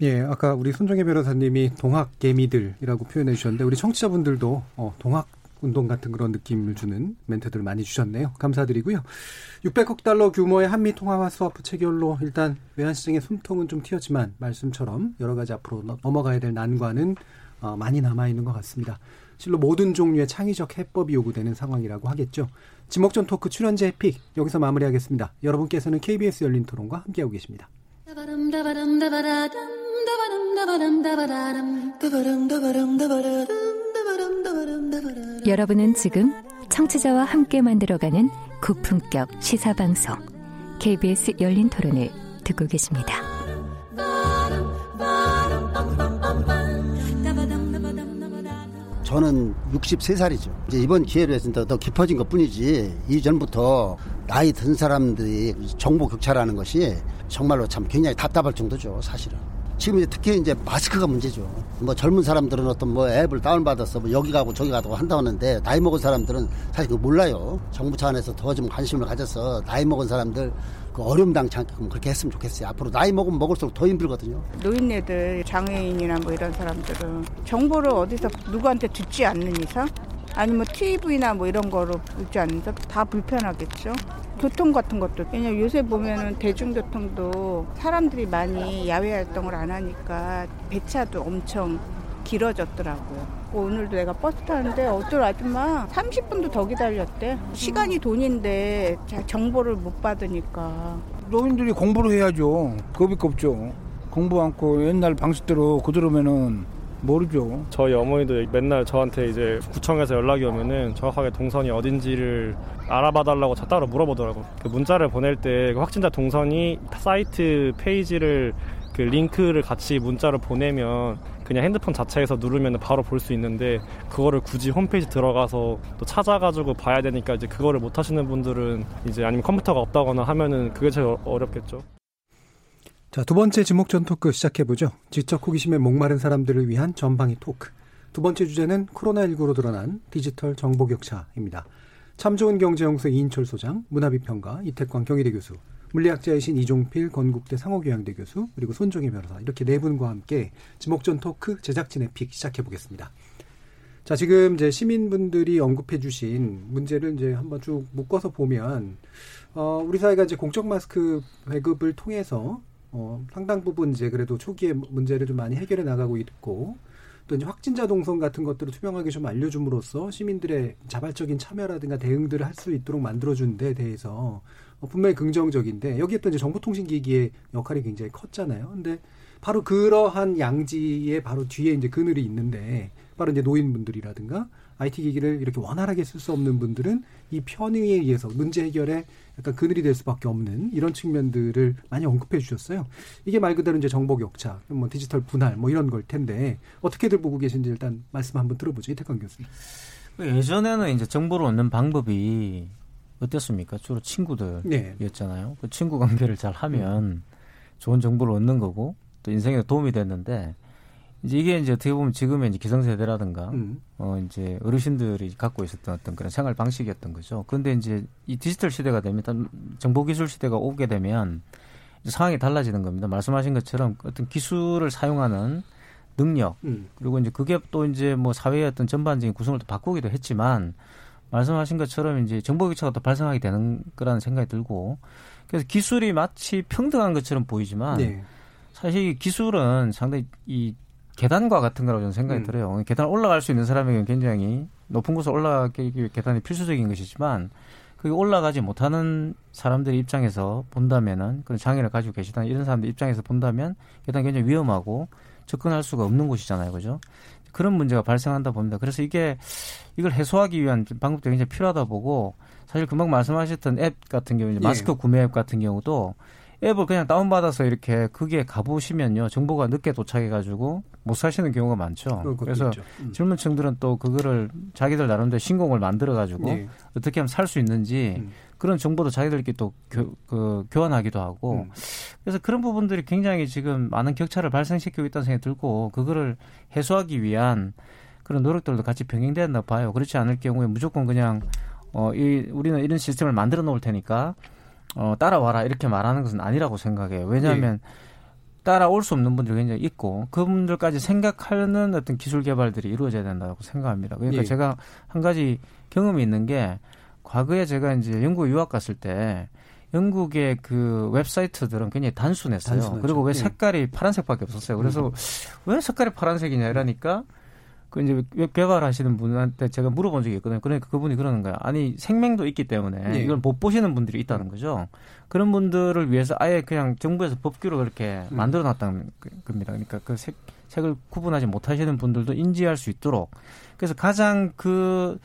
예, 아까 우리 손정혜 변호사님이 동학 개미들이라고 표현해 주셨는데 우리 청취자분들도 어, 동학 운동 같은 그런 느낌을 주는 멘트들을 많이 주셨네요. 감사드리고요. 600억 달러 규모의 한미 통화와 스와프 체결로 일단 외환시장의 숨통은 좀 튀었지만 말씀처럼 여러 가지 앞으로 넘어가야 될 난관은 어, 많이 남아 있는 것 같습니다. 실로 모든 종류의 창의적 해법이 요구되는 상황이라고 하겠죠. 지목전 토크 출연자 의픽 여기서 마무리하겠습니다. 여러분께서는 KBS 열린 토론과 함께하고 계십니다. 여러분은 지금 청취자와 함께 만들어가는 고품격 시사방송 KBS 열린 토론을 듣고 계십니다. 저는 63살이죠. 이제 이번 기회로 해서 더 깊어진 것 뿐이지 이전부터 나이 든 사람들이 정보 격차라는 것이 정말로 참 굉장히 답답할 정도죠, 사실은. 지금 이제 특히 이제 마스크가 문제죠. 뭐 젊은 사람들은 어떤 뭐 앱을 다운받아서 뭐 여기 가고 저기 가고 한다 하는데 나이 먹은 사람들은 사실 그거 몰라요. 정부 차원에서 더 좀 관심을 가져서 나이 먹은 사람들 그 어려움 당치 않게끔 그렇게 했으면 좋겠어요. 앞으로 나이 먹으면 먹을수록 더 힘들거든요. 노인네들, 장애인이나 뭐 이런 사람들은 정보를 어디서 누구한테 듣지 않는 이상 아니면 TV나 뭐 이런 거로 보지 않는 이상 다 불편하겠죠. 교통 같은 것도 왜냐면 요새 보면은 대중교통도 사람들이 많이 야외 활동을 안 하니까 배차도 엄청 길어졌더라고요. 뭐 오늘도 내가 버스 타는데 어떤 아줌마 30분도 더 기다렸대. 시간이 돈인데 정보를 못 받으니까. 노인들이 공부를 해야죠. 겁이 없죠. 공부 않고 옛날 방식대로 그대로면은 모르죠. 저희 어머니도 맨날 저한테 이제 구청에서 연락이 오면은 정확하게 동선이 어딘지를 알아봐달라고 따로 물어보더라고. 그 문자를 보낼 때그 확진자 동선이 사이트 페이지를 그 링크를 같이 문자를 보내면 그냥 핸드폰 자체에서 누르면 바로 볼 수 있는데 그거를 굳이 홈페이지 들어가서 또 찾아가지고 봐야 되니까 이제 그거를 못 하시는 분들은 이제 아니면 컴퓨터가 없다거나 하면은 그게 제일 어렵겠죠. 자, 두 번째 지목전 토크 시작해보죠. 지적 호기심에 목마른 사람들을 위한 전방위 토크. 두 번째 주제는 코로나19로 드러난 디지털 정보 격차입니다. 참 좋은 경제연구소 이인철 소장, 문화비평가 이택광 경희대 교수, 물리학자이신 이종필 건국대 상호교양대 교수, 그리고 손종희 변호사 이렇게 네 분과 함께 지목전 토크 제작진의 pick 시작해보겠습니다. 자, 지금 이제 시민분들이 언급해 주신 문제를 이제 한번 쭉 묶어서 보면, 어, 우리 사회가 이제 공적 마스크 배급을 통해서 어, 상당 부분 이제 그래도 초기에 문제를 좀 많이 해결해 나가고 있고 또 이제 확진자 동선 같은 것들을 투명하게 좀 알려줌으로써 시민들의 자발적인 참여라든가 대응들을 할 수 있도록 만들어준 데 대해서 어, 분명히 긍정적인데 여기에 또 이제 정보통신기기의 역할이 굉장히 컸잖아요. 근데 바로 그러한 양지의 바로 뒤에 이제 그늘이 있는데 바로 이제 노인분들이라든가 IT 기기를 이렇게 원활하게 쓸 수 없는 분들은 이 편의에 의해서 문제 해결에 약간 그늘이 될 수밖에 없는 이런 측면들을 많이 언급해 주셨어요. 이게 말 그대로 이제 정보 격차, 뭐 디지털 분할 뭐 이런 걸 텐데 어떻게들 보고 계신지 일단 말씀 한번 들어보죠. 이태광 교수님. 예전에는 이제 정보를 얻는 방법이 어땠습니까? 주로 친구들이었잖아요. 네. 그 친구 관계를 잘 하면 음. 좋은 정보를 얻는 거고 또 인생에 도움이 됐는데 이제 이게 이제 어떻게 보면 지금의 이제 기성세대라든가 음. 어 이제 어르신들이 갖고 있었던 어떤 그런 생활 방식이었던 거죠. 그런데 이제 이 디지털 시대가 되면 정보 기술 시대가 오게 되면 상황이 달라지는 겁니다. 말씀하신 것처럼 어떤 기술을 사용하는 능력 음. 그리고 이제 그게 또 이제 뭐 사회의 어떤 전반적인 구성을 또 바꾸기도 했지만 말씀하신 것처럼 이제 정보 기차가 또 발생하게 되는 거라는 생각이 들고 그래서 기술이 마치 평등한 것처럼 보이지만 네. 사실 기술은 상당히 이 계단과 같은 거라고 저는 생각이 음. 들어요. 계단 올라갈 수 있는 사람에게는 굉장히 높은 곳을 올라가기 위해 계단이 필수적인 것이지만 그게 올라가지 못하는 사람들의 입장에서 본다면은 그런 장애를 가지고 계시다는 이런 사람들 입장에서 본다면 계단 굉장히 위험하고 접근할 수가 없는 곳이잖아요. 그죠? 그런 문제가 발생한다 봅니다. 그래서 이게 이걸 해소하기 위한 방법도 굉장히 필요하다 보고 사실 금방 말씀하셨던 앱 같은 경우 이제 예. 마스크 구매 앱 같은 경우도 앱을 그냥 다운받아서 이렇게 그게 가보시면요. 정보가 늦게 도착해가지고 못 사시는 경우가 많죠. 그래서 음. 젊은 층들은 또 그거를 자기들 나름대로 신공을 만들어가지고 네. 어떻게 하면 살 수 있는지 음. 그런 정보도 자기들끼리 또 교, 그, 교환하기도 하고 음. 그래서 그런 부분들이 굉장히 지금 많은 격차를 발생시키고 있다는 생각이 들고 그거를 해소하기 위한 그런 노력들도 같이 병행된다 봐요. 그렇지 않을 경우에 무조건 그냥 어, 이, 우리는 이런 시스템을 만들어 놓을 테니까 어, 따라와라 이렇게 말하는 것은 아니라고 생각해요. 왜냐하면 예. 따라올 수 없는 분들이 굉장히 있고 그분들까지 생각하는 어떤 기술 개발들이 이루어져야 된다고 생각합니다. 그러니까 예. 제가 한 가지 경험이 있는 게 과거에 제가 이제 영국 유학 갔을 때 영국의 그 웹사이트들은 굉장히 단순했어요. 단순하죠. 그리고 왜 예. 색깔이 예. 파란색밖에 없었어요. 그래서 음. 왜 색깔이 파란색이냐 이러니까 그 이제 웹 개발하시는 분한테 제가 물어본 적이 있거든요. 그러니까 그분이 그러는 거야. 아니 생명도 있기 때문에 네. 이걸 못 보시는 분들이 있다는 거죠. 그런 분들을 위해서 아예 그냥 정부에서 법규를 그렇게 음. 만들어 놨다는 겁니다. 그러니까 그 색, 색을 구분하지 못하시는 분들도 인지할 수 있도록 그래서 가장 그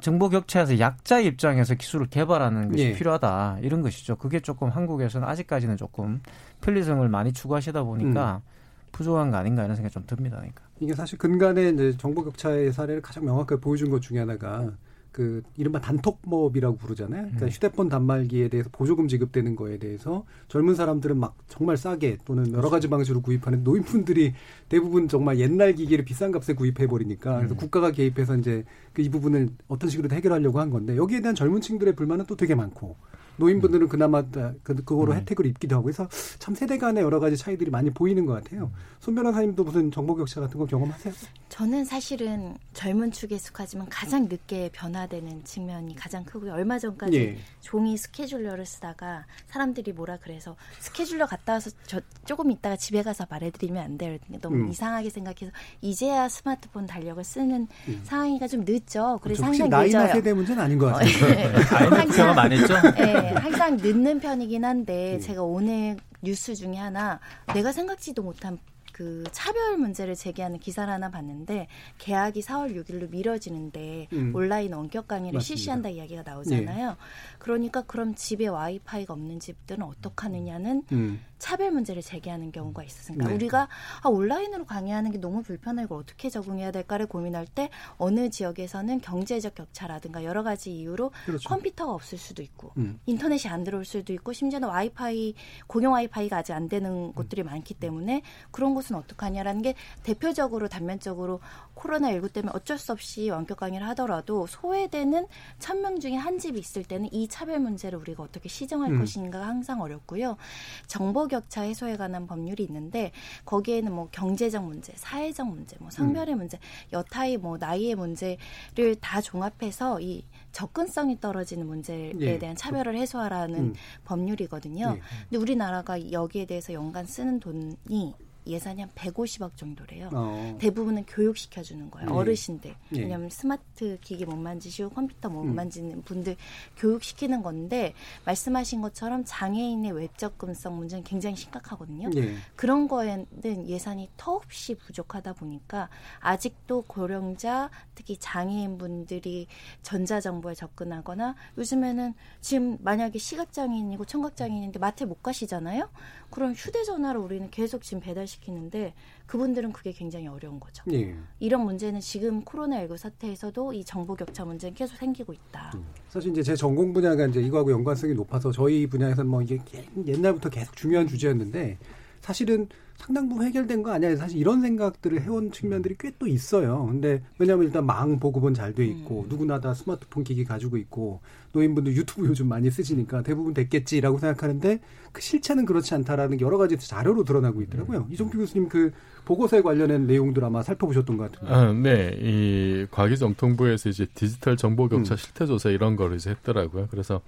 정보 격차에서 약자 입장에서 기술을 개발하는 것이 예. 필요하다 이런 것이죠. 그게 조금 한국에서는 아직까지는 조금 편리성을 많이 추구하시다 보니까 음. 부족한 거 아닌가 이런 생각이 좀 듭니다. 그러니까. 이게 사실 근간에 이제 정보 격차의 사례를 가장 명확하게 보여준 것 중에 하나가 그 이른바 단톡법이라고 부르잖아요. 그러니까 음. 휴대폰 단말기에 대해서 보조금 지급되는 거에 대해서 젊은 사람들은 막 정말 싸게 또는 여러 가지 방식으로 구입하는 노인분들이 대부분 정말 옛날 기기를 비싼 값에 구입해 버리니까 그래서 음. 국가가 개입해서 이제 그 이 부분을 어떤 식으로 해결하려고 한 건데 여기에 대한 젊은 층들의 불만은 또 되게 많고 노인분들은 그나마 그, 그거로 음. 혜택을 입기도 하고 그래서 참 세대 간의 여러 가지 차이들이 많이 보이는 것 같아요. 손 변호사님도 무슨 정보 격차 같은 거 경험하세요? 저는 사실은 젊은 축에 속하지만 가장 늦게 변화되는 측면이 가장 크고요. 얼마 전까지 예. 종이 스케줄러를 쓰다가 사람들이 뭐라 그래서 스케줄러 갔다 와서 저 조금 있다가 집에 가서 말해드리면 안 돼요. 너무 음. 이상하게 생각해서 이제야 스마트폰 달력을 쓰는 음. 상황이가 좀 늦죠. 그래서 그렇죠. 상당히 나이나 늦어요. 세대 문제는 아닌 것 같아요. 어, 네. 항상 안 했죠. 네, 항상 늦는 편이긴 한데 음. 제가 오늘 뉴스 중에 하나 내가 생각지도 못한 그 차별 문제를 제기하는 기사를 하나 봤는데 계약이 4월 6일로 미뤄지는데 음. 온라인 원격 강의를 맞습니다. 실시한다 이야기가 나오잖아요. 네. 그러니까 그럼 집에 와이파이가 없는 집들은 어떡하느냐는 음. 차별 문제를 제기하는 경우가 있었으니까 네. 우리가 아, 온라인으로 강의하는 게 너무 불편하고 어떻게 적응해야 될까를 고민할 때 어느 지역에서는 경제적 격차라든가 여러 가지 이유로 그렇죠. 컴퓨터가 없을 수도 있고 음. 인터넷이 안 들어올 수도 있고 심지어는 와이파이 공용 와이파이가 아직 안 되는 음. 곳들이 많기 때문에 그런 곳은 어떡하냐라는 게 대표적으로 단면적으로 코로나 19 때문에 어쩔 수 없이 원격 강의를 하더라도 소외되는 천명 중에 한 집이 있을 때는 이 차별 문제를 우리가 어떻게 시정할 음. 것인가가 항상 어렵고요. 정보 격차 해소에 관한 법률이 있는데 거기에는 뭐 경제적 문제, 사회적 문제, 뭐 성별의 음. 문제, 여타의 뭐 나이의 문제를 다 종합해서 이 접근성이 떨어지는 문제에 예. 대한 차별을 해소하라는 음. 법률이거든요. 예. 근데 우리나라가 여기에 대해서 연간 쓰는 돈이 예산이 한 150억 정도래요. 어. 대부분은 교육시켜주는 거예요. 네. 어르신들. 네. 왜냐하면 스마트 기기 못 만지시고 컴퓨터 못 음. 만지는 분들 교육시키는 건데 말씀하신 것처럼 장애인의 외적금성 문제는 굉장히 심각하거든요. 네. 그런 거에는 예산이 터없이 부족하다 보니까 아직도 고령자 특히 장애인 분들이 전자정보에 접근하거나 요즘에는 지금 만약에 시각장애인이고 청각장애인인데 마트에 못 가시잖아요. 그럼 휴대전화로 우리는 계속 지금 배달시키는데 그분들은 그게 굉장히 어려운 거죠. 예. 이런 문제는 지금 코로나19 사태에서도 이 정보 격차 문제는 계속 생기고 있다. 음. 사실 이제 제 전공 분야가 이제 이거하고 연관성이 높아서 저희 분야에서는 뭐 이게 옛날부터 계속 중요한 주제였는데 사실은 상당 부분 해결된 거 아니야. 사실 이런 생각들을 해온 측면들이 꽤 또 있어요. 근데 왜냐하면 일단 망 보급은 잘 돼 있고 음. 누구나 다 스마트폰 기기 가지고 있고 노인분들 유튜브 요즘 많이 쓰시니까 대부분 됐겠지라고 생각하는데 그 실체는 그렇지 않다라는 여러 가지 자료로 드러나고 있더라고요. 음. 이종필 교수님 그 보고서에 관련된 내용들 아마 살펴보셨던 것 같은데. 아, 네. 이 과기정통부에서 이제 디지털 정보 격차 음. 실태 조사 이런 거를 이제 했더라고요. 그래서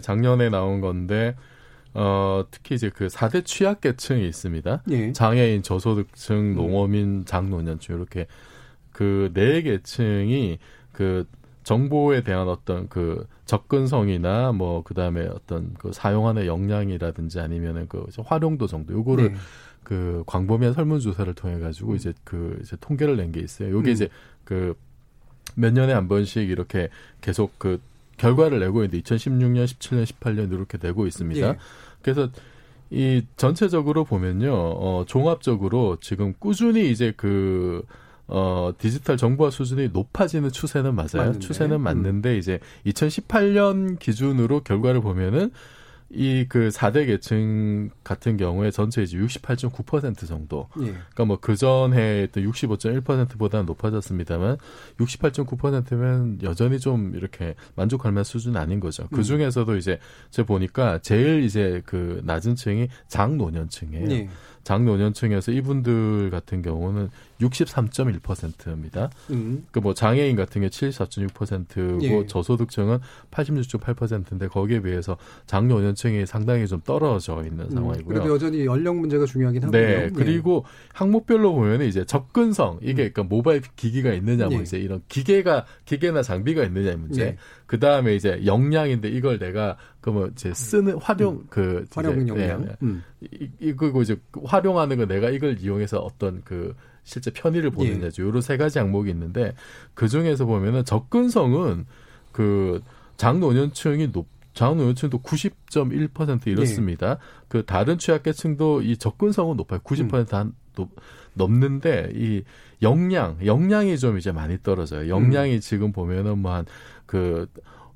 작년에 나온 건데 어, 특히 이제 그 4대 취약계층이 있습니다. 예. 장애인, 저소득층, 음. 농어민, 장노년층 이렇게 그 네 계층이 그 정보에 대한 어떤 그 접근성이나 뭐 그다음에 어떤 그 사용하는 역량이라든지 아니면은 그 활용도 정도 요거를 네. 그 광범위한 설문조사를 통해 가지고 이제 그 이제 통계를 낸 게 있어요. 요게 음. 이제 그 몇 년에 한 번씩 이렇게 계속 그 결과를 내고 있는데 2016년, 17년, 18년 이렇게 되고 있습니다. 예. 그래서 이 전체적으로 보면요, 어, 종합적으로 지금 꾸준히 이제 그 어, 디지털 정보화 수준이 높아지는 추세는 맞아요. 맞는데. 추세는 맞는데 음. 이제 2018년 기준으로 결과를 보면은 이 그 4대 계층 같은 경우에 전체 이제 68.9% 정도. 예. 그러니까 뭐 그전에 또 65.1%보다는 높아졌습니다만 68.9%면 여전히 좀 이렇게 만족할 만한 수준은 아닌 거죠. 그 음. 중에서도 이제 제가 보니까 제일 이제 그 낮은 층이 장노년층이에요. 예. 장노년층에서 이분들 같은 경우는 63.1%입니다. 음. 그뭐 장애인 같은 게 74.6%고 예. 저소득층은 86.8%인데 거기에 비해서 장노년층이 상당히 좀 떨어져 있는 음. 상황이고요. 그래도 여전히 연령 문제가 중요하긴 하고요. 네. 네. 그리고 항목별로 보면 이제 접근성 이게 음. 그러니까 모바일 기기가 있느냐 뭐 예. 이제 이런 기계가 기계나 장비가 있느냐의 문제. 예. 그 다음에 이제 역량인데 이걸 내가 그뭐 이제 쓰는 활용 음. 그 활용 역량. 예, 음. 이, 이거 이제 활용하는 거 내가 이걸 이용해서 어떤 그 실제 편의를 보느냐죠. 예. 요런 세 가지 항목이 있는데 그 중에서 보면은 접근성은 그 장노년층이 높 장노년층도 90.1% 이렇습니다. 예. 그 다른 취약계층도 이 접근성은 높아요. 90% 음. 높, 넘는데 이 역량, 역량이 좀 이제 많이 떨어져요. 역량이 음. 지금 보면은 뭐 한 그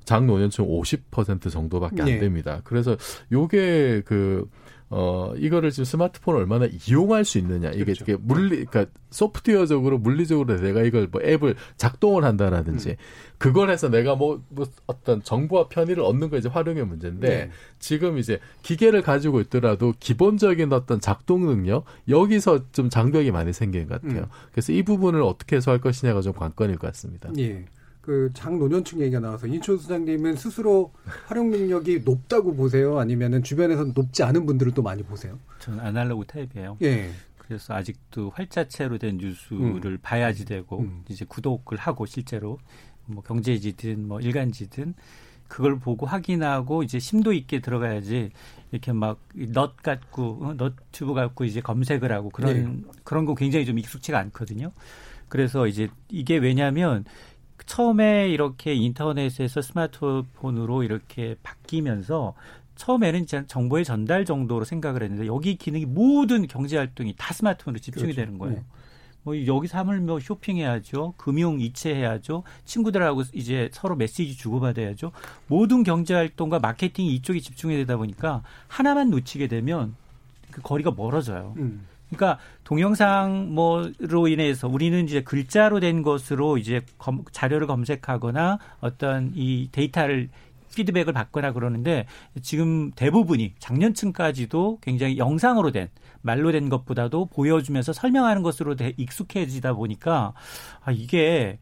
장노년층 50% 정도밖에 안 네. 됩니다. 그래서 요게 그 어, 이거를 지금 스마트폰을 얼마나 이용할 수 있느냐. 이게, 그렇죠. 이게 물리, 그러니까 소프트웨어적으로, 물리적으로 내가 이걸 뭐 앱을 작동을 한다라든지, 음. 그걸 해서 내가 뭐, 뭐 어떤 정보와 편의를 얻는 거 이제 활용의 문제인데, 네. 지금 이제 기계를 가지고 있더라도 기본적인 어떤 작동 능력, 여기서 좀 장벽이 많이 생기는 것 같아요. 음. 그래서 이 부분을 어떻게 해소할 것이냐가 좀 관건일 것 같습니다. 예. 그 장노년층 얘기가 나와서 인천 수장님은 스스로 활용 능력이 높다고 보세요? 아니면은 주변에서 높지 않은 분들을 또 많이 보세요? 저는 아날로그 타입이에요. 예. 그래서 아직도 활자체로 된 뉴스를 음. 봐야지 되고 음. 이제 구독을 하고 실제로 뭐 경제지든 뭐 일간지든 그걸 보고 확인하고 이제 심도 있게 들어가야지 이렇게 막넛 갖고 어, 너튜브 갖고 이제 검색을 하고 그런 네. 그런 거 굉장히 좀 익숙치가 않거든요. 그래서 이제 이게 왜냐하면 처음에 이렇게 인터넷에서 스마트폰으로 이렇게 바뀌면서 처음에는 정보의 전달 정도로 생각을 했는데 여기 기능이 모든 경제 활동이 다 스마트폰으로 집중이 그렇죠. 되는 거예요. 네. 뭐 여기서 하물며 쇼핑해야죠. 금융 이체해야죠. 친구들하고 이제 서로 메시지 주고받아야죠. 모든 경제 활동과 마케팅이 이쪽에 집중이 되다 보니까 하나만 놓치게 되면 그 거리가 멀어져요. 음. 그러니까 동영상 뭐로 인해서 우리는 이제 글자로 된 것으로 이제 검, 자료를 검색하거나 어떤 이 데이터를 피드백을 받거나 그러는데 지금 대부분이 작년층까지도 굉장히 영상으로 된 말로 된 것보다도 보여주면서 설명하는 것으로 익숙해지다 보니까 아 이게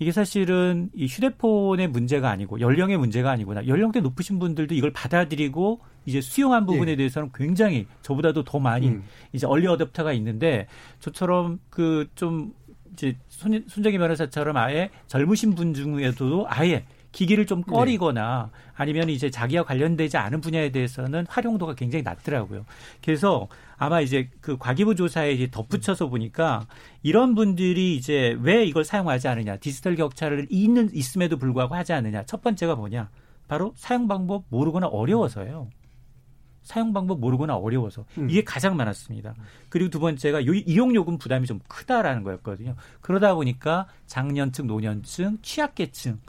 이게 사실은 이 휴대폰의 문제가 아니고 연령의 문제가 아니구나. 연령대 높으신 분들도 이걸 받아들이고 이제 수용한 부분에 예. 대해서는 굉장히 저보다도 더 많이 음. 이제 얼리 어댑터가 있는데 저처럼 그 좀 이제 손, 손정희 변호사처럼 아예 젊으신 분 중에도 아예 기기를 좀 네. 꺼리거나 네. 아니면 이제 자기와 관련되지 않은 분야에 대해서는 활용도가 굉장히 낮더라고요. 그래서 아마 이제 그 과기부 조사에 이제 덧붙여서 보니까 이런 분들이 이제 왜 이걸 사용하지 않느냐, 디지털 격차를 있는 있음에도 불구하고 하지 않느냐. 첫 번째가 뭐냐? 바로 사용 방법 모르거나 어려워서요. 사용 방법 모르거나 어려워서 음. 이게 가장 많았습니다. 그리고 두 번째가 이용 요금 부담이 좀 크다라는 거였거든요. 그러다 보니까 장년층, 노년층, 취약계층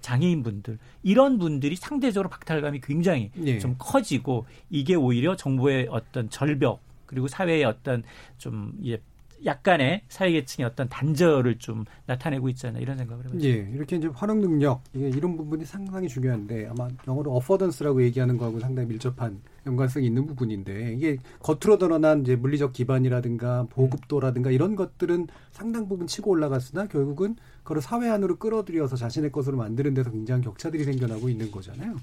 장애인분들 이런 분들이 상대적으로 박탈감이 굉장히 네. 좀 커지고 이게 오히려 정부의 어떤 절벽 그리고 사회의 어떤 좀 예, 약간의 사회계층의 어떤 단절을 좀 나타내고 있잖아요. 이런 생각을 해봤습니다. 예, 이렇게 이제 활용 능력 이게 이런 부분이 상당히 중요한데 아마 영어로 어퍼던스라고 얘기하는 거하고 상당히 밀접한 연관성이 있는 부분인데 이게 겉으로 드러난 이제 물리적 기반이라든가 보급도라든가 이런 것들은 상당 부분 치고 올라갔으나 결국은 그걸 사회 안으로 끌어들여서 자신의 것으로 만드는 데서 굉장한 격차들이 생겨나고 있는 거잖아요.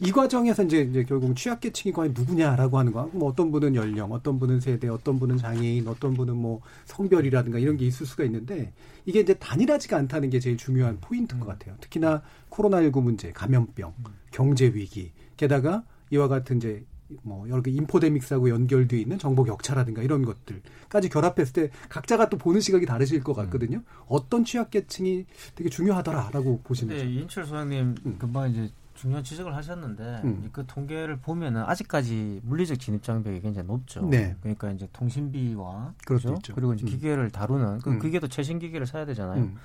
이 과정에서 이제, 이제 결국 취약계층이 과연 누구냐라고 하는 거. 뭐 어떤 분은 연령, 어떤 분은 세대, 어떤 분은 장애인, 어떤 분은 뭐 성별이라든가 이런 게 있을 수가 있는데 이게 이제 단일하지가 않다는 게 제일 중요한 포인트인 것 같아요. 특히나 코로나19 문제, 감염병, 경제 위기, 게다가 이와 같은 이제 뭐 여러 개 인포데믹스하고 연결돼 있는 정보 격차라든가 이런 것들까지 결합했을 때 각자가 또 보는 시각이 다르실 것 같거든요. 음. 어떤 취약계층이 되게 중요하더라라고 보시는지. 네, 인철 소장님 음. 금방 이제 중요한 지적을 하셨는데 음. 그 통계를 보면은 아직까지 물리적 진입 장벽이 굉장히 높죠. 네. 그러니까 이제 통신비와 그렇죠. 그리고 이제 음. 기계를 다루는 그 음. 기계도 최신 기계를 사야 되잖아요. 음.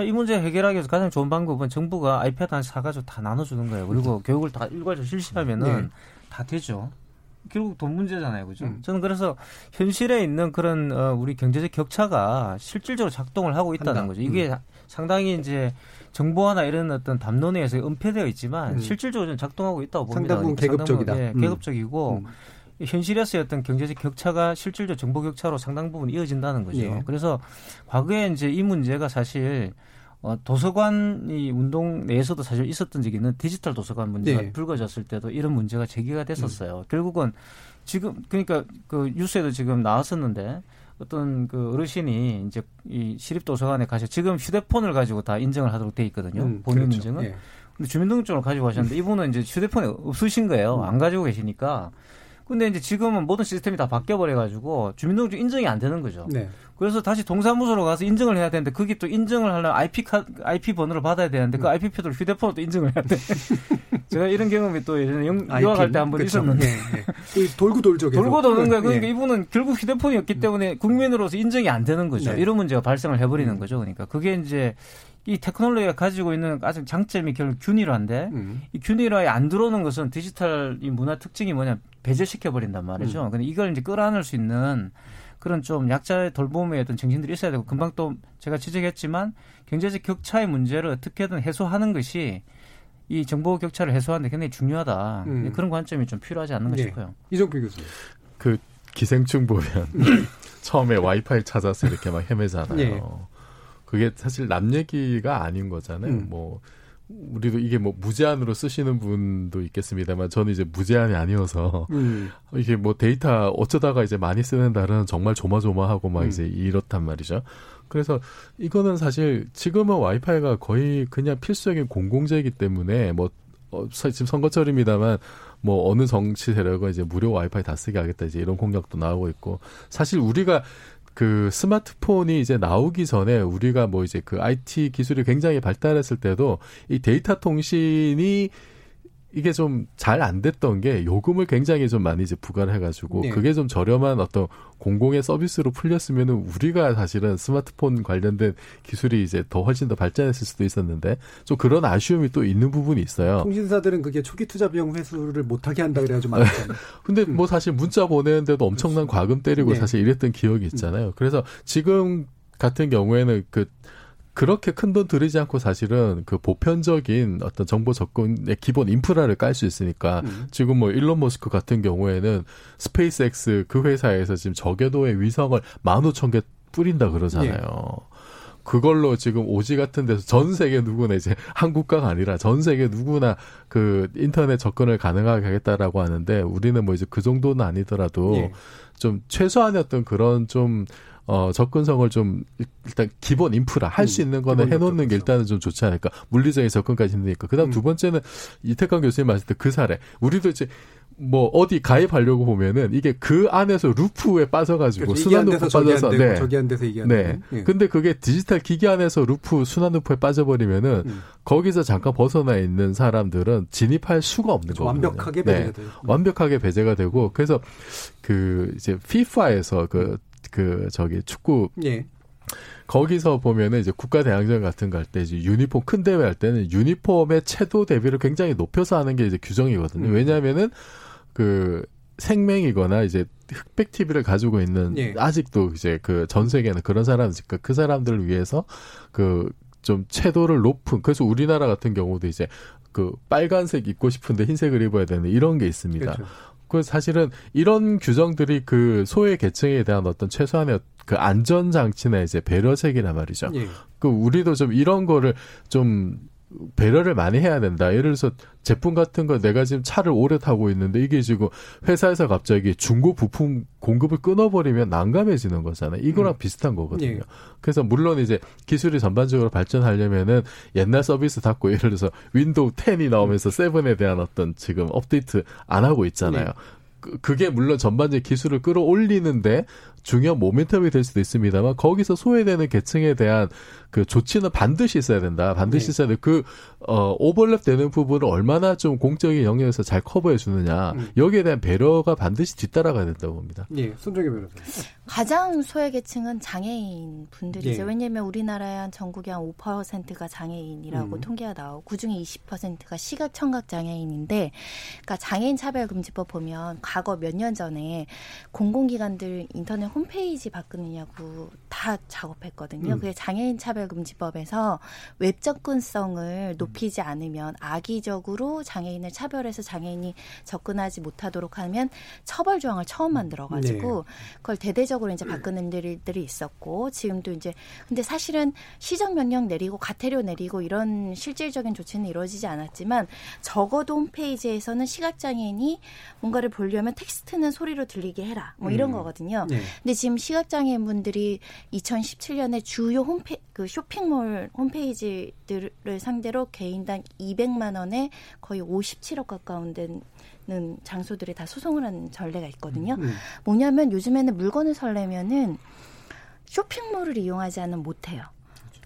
이 문제 해결하기 위해서 가장 좋은 방법은 정부가 아이패드 하나 사가지고 다 나눠주는 거예요. 그리고 교육을 다 일괄적으로 실시하면은 네. 다 되죠. 결국 돈 문제잖아요, 그죠? 음. 저는 그래서 현실에 있는 그런 어, 우리 경제적 격차가 실질적으로 작동을 하고 있다는 한다. 거죠. 이게 음. 상당히 이제 정보화나 이런 어떤 담론에서 은폐되어 있지만 음. 실질적으로 작동하고 있다고 봅니다. 상당 부분 계급적이다. 예, 음. 계급적이고 음. 현실에서의 어떤 경제적 격차가 실질적 정보 격차로 상당 부분 이어진다는 거죠. 예. 그래서 과거에 이제 이 문제가 사실 어, 도서관이 운동 내에서도 사실 있었던 적이 있는 디지털 도서관 문제가 네. 불거졌을 때도 이런 문제가 제기가 됐었어요. 음. 결국은 지금 그러니까 그 뉴스에도 지금 나왔었는데 어떤 그 어르신이 이제 이 시립 도서관에 가서 지금 휴대폰을 가지고 다 인정을 하도록 돼 있거든요. 음, 본인 그렇죠. 인증은. 예. 근데 주민등록증을 가지고 가셨는데 이분은 이제 휴대폰이 없으신 거예요. 음. 안 가지고 계시니까. 근데 이제 지금은 모든 시스템이 다 바뀌어 버려 가지고 주민등록증 인정이 안 되는 거죠. 네. 그래서 다시 동사무소로 가서 인증을 해야 되는데 그게 또 인증을 하려면 IP 카 IP 번호를 받아야 되는데 그 IP 표를 휴대폰으로 또 인증을 해야 돼. *laughs* 제가 이런 경험이 또 예전에 영, 유학 갈때 한번 있었는데 네, 네. 돌고 돌죠. 계속. 돌고 도는 거예요. 그러니까 네. 이분은 결국 휴대폰이었기 때문에 국민으로서 인정이 안 되는 거죠. 네. 이런 문제가 발생을 해버리는 음. 거죠. 그러니까 그게 이제 이 테크놀로지가 가지고 있는 가장 장점이 결국 균일화인데 음. 이 균일화에 안 들어오는 것은 디지털 이 문화 특징이 뭐냐 배제시켜 버린단 말이죠. 음. 근데 이걸 이제 끌어안을 수 있는 그런 좀 약자의 돌봄의 어떤 정신들이 있어야 되고 금방 또 제가 지적했지만 경제적 격차의 문제를 어떻게든 해소하는 것이 이 정보 격차를 해소하는데 굉장히 중요하다. 음. 그런 관점이 좀 필요하지 않는가 네. 싶어요. 이종필 교수님. 그 기생충 보면 *laughs* 처음에 와이파이 찾아서 이렇게 막 헤매잖아요. 네. 그게 사실 남 얘기가 아닌 거잖아요. 음. 뭐 우리도 이게 뭐 무제한으로 쓰시는 분도 있겠습니다만 저는 이제 무제한이 아니어서 음. 이게 뭐 데이터 어쩌다가 이제 많이 쓰는 날은 정말 조마조마하고 막 음. 이제 이렇단 말이죠. 그래서 이거는 사실 지금은 와이파이가 거의 그냥 필수적인 공공재이기 때문에 뭐 어, 지금 선거철입니다만 뭐 어느 정치 세력은 이제 무료 와이파이 다 쓰게 하겠다 이제 이런 공약도 나오고 있고 사실 우리가 그 스마트폰이 이제 나오기 전에 우리가 뭐 이제 그 IT 기술이 굉장히 발달했을 때도 이 데이터 통신이 이게 좀 잘 안 됐던 게 요금을 굉장히 좀 많이 이제 부과를 해가지고 네. 그게 좀 저렴한 어떤 공공의 서비스로 풀렸으면은 우리가 사실은 스마트폰 관련된 기술이 이제 더 훨씬 더 발전했을 수도 있었는데 좀 그런 아쉬움이 또 있는 부분이 있어요. 통신사들은 그게 초기 투자 비용 회수를 못하게 한다 그래가지고 말했잖아요. *laughs* 근데 음. 뭐 사실 문자 보내는데도 엄청난 그렇죠. 과금 때리고 네. 사실 이랬던 기억이 있잖아요. 그래서 지금 같은 경우에는 그 그렇게 큰 돈 들이지 않고 사실은 그 보편적인 어떤 정보 접근의 기본 인프라를 깔 수 있으니까 음. 지금 뭐 일론 머스크 같은 경우에는 스페이스X 그 회사에서 지금 저궤도의 위성을 만 오천 개 뿌린다 그러잖아요. 예. 그걸로 지금 오지 같은 데서 전 세계 누구나 이제 *laughs* 한국가가 아니라 전 세계 누구나 그 인터넷 접근을 가능하게 하겠다라고 하는데 우리는 뭐 이제 그 정도는 아니더라도 예. 좀 최소한의 어떤 그런 좀 어, 접근성을 좀 일단 기본 인프라 할수 음, 있는 거는 해놓는 게 일단은 좀 좋지 않을까. 물리적인 접근까지 힘드니까. 그다음 음. 두 번째는 이택광 교수님 말씀 때 그 사례. 우리도 이제 뭐 어디 가입하려고 보면은 이게 그 안에서 loop에 빠져가지고 그렇죠. 순환 loop 빠져서 네. 저기 안 돼서 이게 안 네. 예. 근데 그게 디지털 기기 안에서 loop 순환 loop에 빠져버리면은 음. 거기서 잠깐 벗어나 있는 사람들은 진입할 수가 없는 거거든요. 완벽하게 네. 배제가 돼요. 완벽하게 배제가 되고 그래서 그 이제 FIFA에서 그 그 저기 축구 예. 거기서 보면은 이제 국가 대항전 같은 거 할 때 이제 유니폼 큰 대회 할 때는 유니폼의 채도 대비를 굉장히 높여서 하는 게 이제 규정이거든요. 음. 왜냐하면은 그 생명이거나 이제 흑백 TV를 가지고 있는 예. 아직도 이제 그 전 세계는 그런 사람 그 사람들을 위해서 그 좀 채도를 높은 그래서 우리나라 같은 경우도 이제 그 빨간색 입고 싶은데 흰색을 입어야 되는 이런 게 있습니다. 그렇죠. 그 사실은 이런 규정들이 그 소외 계층에 대한 어떤 최소한의 그 안전 장치나 이제 배려책이란 말이죠. 예. 그 우리도 좀 이런 거를 좀 배려를 많이 해야 된다. 예를 들어서 제품 같은 거 내가 지금 차를 오래 타고 있는데 이게 지금 회사에서 갑자기 중고 부품 공급을 끊어버리면 난감해지는 거잖아요. 이거랑 음. 비슷한 거거든요. 예. 그래서 물론 이제 기술이 전반적으로 발전하려면은 옛날 서비스 닫고 예를 들어서 윈도우 10이 나오면서 7에 대한 어떤 지금 업데이트 안 하고 있잖아요. 예. 그게 물론 전반적인 기술을 끌어올리는데 중요한 모멘텀이 될 수도 있습니다만 거기서 소외되는 계층에 대한 그 조치는 반드시 있어야 된다. 반드시 네. 있어야 돼. 그 어, 오버랩 되는 부분을 얼마나 좀 공적인 영역에서 잘 커버해 주느냐. 음. 여기에 대한 배려가 반드시 뒤따라가야 된다고 봅니다. 예, 손정희 변호사. 가장 소외계층은 장애인 분들이죠. 예. 왜냐하면 우리나라의 한 전국의 한 5%가 장애인이라고 음. 통계가 나오고 그중에 20%가 시각 청각 장애인인데, 그러니까 장애인 차별금지법 보면 과거 몇 년 전에 공공기관들 인터넷 홈페이지 바꾸느냐고 다 작업했거든요. 음. 그게 장애인 차별금지법에서 웹 접근성을 높이지 않으면 악의적으로 장애인을 차별해서 장애인이 접근하지 못하도록 하면 처벌 조항을 처음 만들어가지고 네. 그걸 대대적으로 이제 바꾸는 일들이 있었고 지금도 이제 근데 사실은 시정 명령 내리고 과태료 내리고 이런 실질적인 조치는 이루어지지 않았지만 적어도 홈페이지에서는 시각장애인이 뭔가를 보려면 텍스트는 소리로 들리게 해라 뭐 이런 음. 거거든요. 네. 근데 지금 시각장애인 분들이 2017년에 주요 홈페 그 쇼핑몰 홈페이지들을 상대로 개인당 200만 원에 거의 57억 가까운 데는 장소들이 다 소송을 한 전례가 있거든요. 음. 뭐냐면 요즘에는 물건을 설레면은 쇼핑몰을 이용하지 않으면 못해요.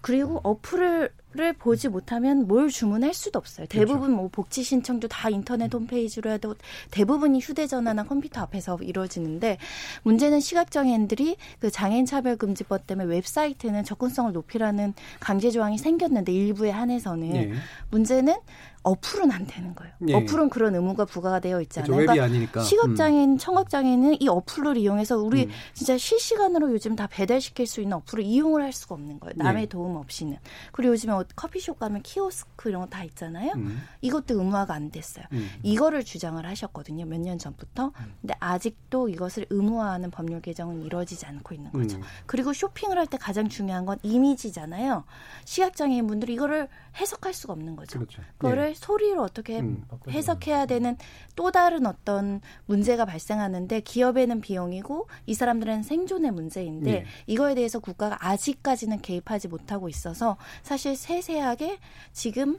그리고 어플을 를 보지 못하면 뭘 주문할 수도 없어요. 그렇죠. 대부분 그렇죠. 뭐 복지 신청도 다 인터넷 홈페이지로 해도 대부분이 휴대전화나 컴퓨터 앞에서 이루어지는데 문제는 시각장애인들이 그 장애인 차별금지법 때문에 웹사이트는 접근성을 높이라는 강제 조항이 생겼는데 일부에 한해서는 네. 문제는 어플은 안 되는 거예요. 예. 어플은 그런 의무가 부과가 되어 있지 않아요. 그러니까. 시각장애인, 음. 청각장애인은 이 어플을 이용해서 우리 음. 진짜 실시간으로 요즘 다 배달시킬 수 있는 어플을 이용을 할 수가 없는 거예요. 남의 예. 도움 없이는. 그리고 요즘에 뭐 커피숍 가면 키오스크 이런 거 다 있잖아요. 음. 이것도 의무화가 안 됐어요. 음. 이거를 주장을 하셨거든요. 몇 년 전부터. 음. 근데 아직도 이것을 의무화하는 법률 개정은 이루어지지 않고 있는 거죠. 음. 그리고 쇼핑을 할 때 가장 중요한 건 이미지잖아요. 시각장애인 분들이 이거를 해석할 수가 없는 거죠. 그렇죠. 그거를 예. 소리로 어떻게 음, 해석해야 되는 또 다른 어떤 문제가 발생하는데 기업에는 비용이고 이 사람들은 생존의 문제인데 예. 이거에 대해서 국가가 아직까지는 개입하지 못하고 있어서 사실 세세하게 지금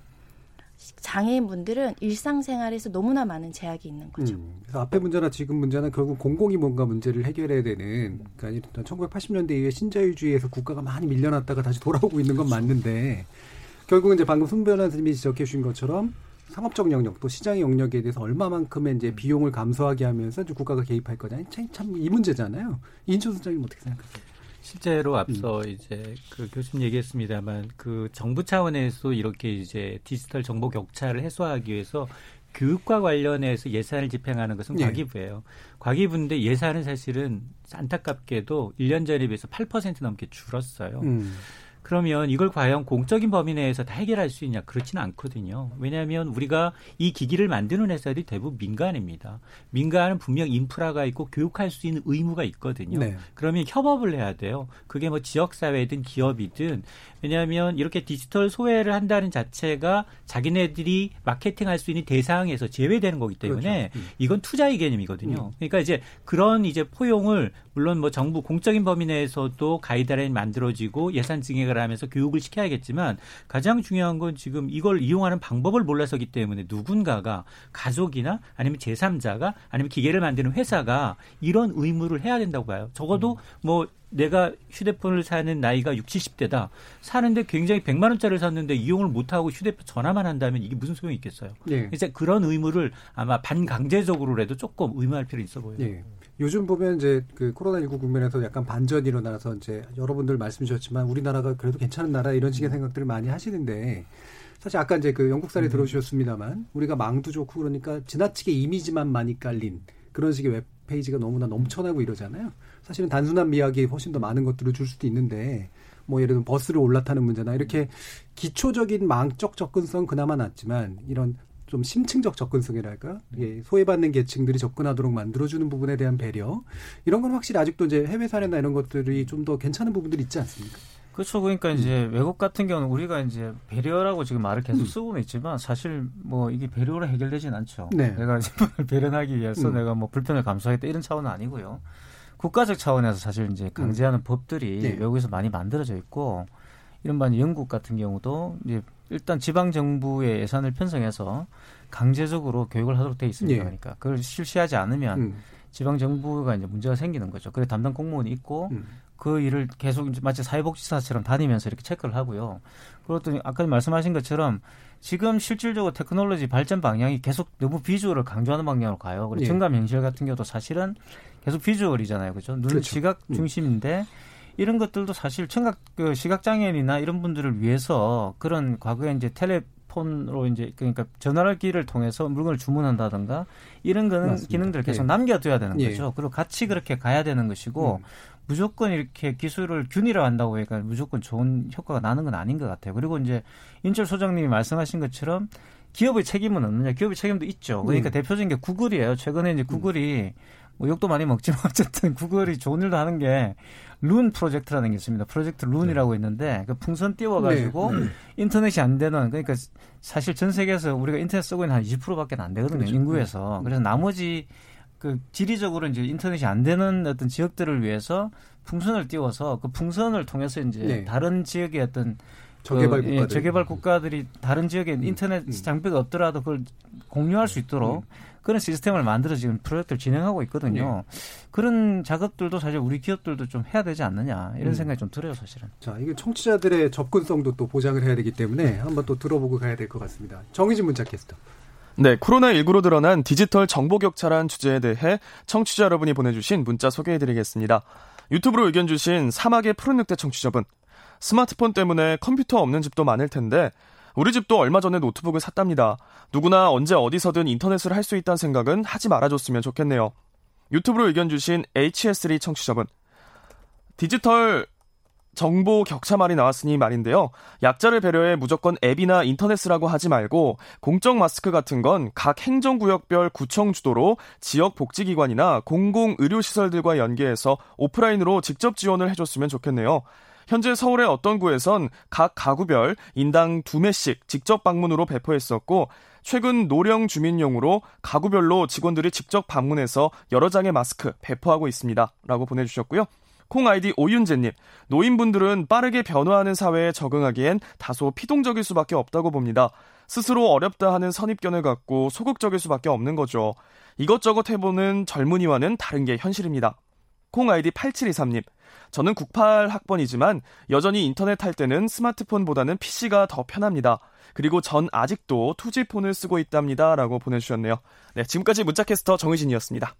장애인분들은 일상생활에서 너무나 많은 제약이 있는 거죠. 음, 그래서 앞에 문제나 지금 문제는 결국 공공이 뭔가 문제를 해결해야 되는 그러니까 1980년대 이후에 신자유주의에서 국가가 많이 밀려났다가 다시 돌아오고 있는 건 맞는데 결국은 이제 방금 손 변호사님이 지적해 주신 것처럼 상업적 영역 또 시장의 영역에 대해서 얼마만큼의 이제 비용을 감소하게 하면서 이제 국가가 개입할 거냐 참 이 문제잖아요. 인천 소장님 어떻게 생각하세요? 실제로 앞서 음. 이제 그 교수님 얘기했습니다만 그 정부 차원에서 이렇게 이제 디지털 정보 격차를 해소하기 위해서 교육과 관련해서 예산을 집행하는 것은 네. 과기부예요. 과기부인데 예산은 사실은 안타깝게도 1년 전에 비해서 8% 넘게 줄었어요. 음. 그러면 이걸 과연 공적인 범위 내에서 다 해결할 수 있냐? 그렇지는 않거든요. 왜냐하면 우리가 이 기기를 만드는 회사들이 대부분 민간입니다. 민간은 분명 인프라가 있고 교육할 수 있는 의무가 있거든요. 네. 그러면 협업을 해야 돼요. 그게 뭐 지역사회든 기업이든 왜냐하면 이렇게 디지털 소외를 한다는 자체가 자기네들이 마케팅할 수 있는 대상에서 제외되는 거기 때문에 그렇죠. 음. 이건 투자의 개념이거든요. 음. 그러니까 이제 그런 이제 포용을 물론 뭐 정부 공적인 범위 내에서도 가이드라인 만들어지고 예산 증액 을 하면서 교육을 시켜야겠지만 가장 중요한 건 지금 이걸 이용하는 방법을 몰라서기 때문에 누군가가 가족이나 아니면 제3자가 아니면 기계를 만드는 회사가 이런 의무를 해야 된다고 봐요. 적어도 음. 뭐 내가 휴대폰을 사는 나이가 60, 70대다. 사는데 굉장히 100만 원짜리를 샀는데 이용을 못 하고 휴대폰 전화만 한다면 이게 무슨 소용이 있겠어요. 네. 이제 그런 의무를 아마 반강제적으로라도 조금 의무할 필요 있어 보여요. 네. 요즘 보면 이제 그 코로나19 국면에서 약간 반전이 일어나서 이제 여러분들 말씀 주셨지만 우리나라가 그래도 괜찮은 나라 이런 식의 생각들을 많이 하시는데 사실 아까 이제 그 영국 사례 음. 들어주셨습니다만 우리가 망도 좋고 그러니까 지나치게 이미지만 많이 깔린 그런 식의 웹페이지가 너무나 넘쳐나고 이러잖아요. 사실은 단순한 미학이 훨씬 더 많은 것들을 줄 수도 있는데 뭐 예를 들면 버스를 올라타는 문제나 이렇게 기초적인 망적 접근성 그나마 낫지만 이런 좀 심층적 접근성이랄까 예, 소외받는 계층들이 접근하도록 만들어주는 부분에 대한 배려 이런 건 확실히 아직도 이제 해외 사례나 이런 것들이 좀 더 괜찮은 부분들이 있지 않습니까? 그렇죠. 그러니까 이제 음. 외국 같은 경우는 우리가 이제 배려라고 지금 말을 계속 음. 쓰고는 있지만 사실 뭐 이게 배려로 해결되진 않죠. 네. 내가 *laughs* 배려하기 위해서 음. 내가 뭐 불편을 감수하겠다 이런 차원은 아니고요. 국가적 차원에서 사실 이제 강제하는 음. 법들이 네. 외국에서 많이 만들어져 있고 이른바 영국 같은 경우도 이제 일단 지방 정부의 예산을 편성해서 강제적으로 교육을 하도록 돼 있습니다. 네. 그러니까 그걸 실시하지 않으면 음. 지방 정부가 이제 문제가 생기는 거죠. 그래 담당 공무원이 있고 음. 그 일을 계속 이제 마치 사회복지사처럼 다니면서 이렇게 체크를 하고요. 그렇더니 아까 말씀하신 것처럼 지금 실질적으로 테크놀로지 발전 방향이 계속 너무 비주얼을 강조하는 방향으로 가요. 그리고 예. 증감 현실 같은 경우도 사실은 계속 비주얼이잖아요. 그죠? 눈 그렇죠. 시각 음. 중심인데 음. 이런 것들도 사실 청각 그 시각 장애인이나 이런 분들을 위해서 그런 과거에 이제 텔레폰으로 이제 그러니까 전화기를 통해서 물건을 주문한다든가 이런 거는 맞습니다. 기능들을 계속 예. 남겨둬야 되는 예. 거죠. 그리고 같이 그렇게 가야 되는 것이고 음. 무조건 이렇게 기술을 균일화한다고 해니까 무조건 좋은 효과가 나는 건 아닌 것 같아요. 그리고 이제 인철 소장님이 말씀하신 것처럼 기업의 책임은 없느냐? 기업의 책임도 있죠. 그러니까 음. 대표적인 게 구글이에요. 최근에 이제 구글이 음. 뭐 욕도 많이 먹지만 *laughs* 어쨌든 구글이 좋은 일도 하는 게 룬 프로젝트라는 게 있습니다. 프로젝트 룬이라고 네. 있는데 그 풍선 띄워가지고 네. 인터넷이 안 되는 그러니까 사실 전 세계에서 우리가 인터넷 쓰고 있는 한 20%밖에 안 되거든요. 그렇죠. 인구에서. 네. 그래서 나머지 그 지리적으로 이제 인터넷이 안 되는 어떤 지역들을 위해서 풍선을 띄워서 그 풍선을 통해서 이제 네. 다른 지역의 어떤 저개발 그, 국가들. 예, 저개발 국가들이 다른 지역에 음. 인터넷 음. 장비가 없더라도 그걸 공유할 수 있도록 음. 그런 시스템을 만들어 지금 프로젝트를 진행하고 있거든요. 네. 그런 작업들도 사실 우리 기업들도 좀 해야 되지 않느냐 이런 음. 생각이 좀 들어요, 사실은. 자, 이게 청취자들의 접근성도 또 보장을 해야 되기 때문에 한번 또 들어보고 가야 될 것 같습니다. 정희진 문자 캐스터. 네, 코로나19로 드러난 디지털 정보 격차란 주제에 대해 청취자 여러분이 보내주신 문자 소개해드리겠습니다. 유튜브로 의견 주신 사막의 푸른 늑대 청취자분. 스마트폰 때문에 컴퓨터 없는 집도 많을 텐데 우리 집도 얼마 전에 노트북을 샀답니다. 누구나 언제 어디서든 인터넷을 할 수 있다는 생각은 하지 말아줬으면 좋겠네요. 유튜브로 의견 주신 HS3 청취자분. 디지털 정보 격차 말이 나왔으니 말인데요. 약자를 배려해 무조건 앱이나 인터넷이라고 하지 말고 공적 마스크 같은 건 각 행정구역별 구청 주도로 지역 복지기관이나 공공 의료시설들과 연계해서 오프라인으로 직접 지원을 해줬으면 좋겠네요. 현재 서울의 어떤 구에선 각 가구별 인당 두 매씩 직접 방문으로 배포했었고 최근 노령 주민용으로 가구별로 직원들이 직접 방문해서 여러 장의 마스크 배포하고 있습니다. 라고 보내주셨고요. 콩 아이디 오윤재님, 노인분들은 빠르게 변화하는 사회에 적응하기엔 다소 피동적일 수밖에 없다고 봅니다. 스스로 어렵다 하는 선입견을 갖고 소극적일 수밖에 없는 거죠. 이것저것 해보는 젊은이와는 다른 게 현실입니다. 콩 아이디 8723님, 저는 98학번이지만 여전히 인터넷 할 때는 스마트폰보다는 PC가 더 편합니다. 그리고 전 아직도 투지폰을 쓰고 있답니다. 라고 보내주셨네요. 네, 지금까지 문자캐스터 정의진이었습니다.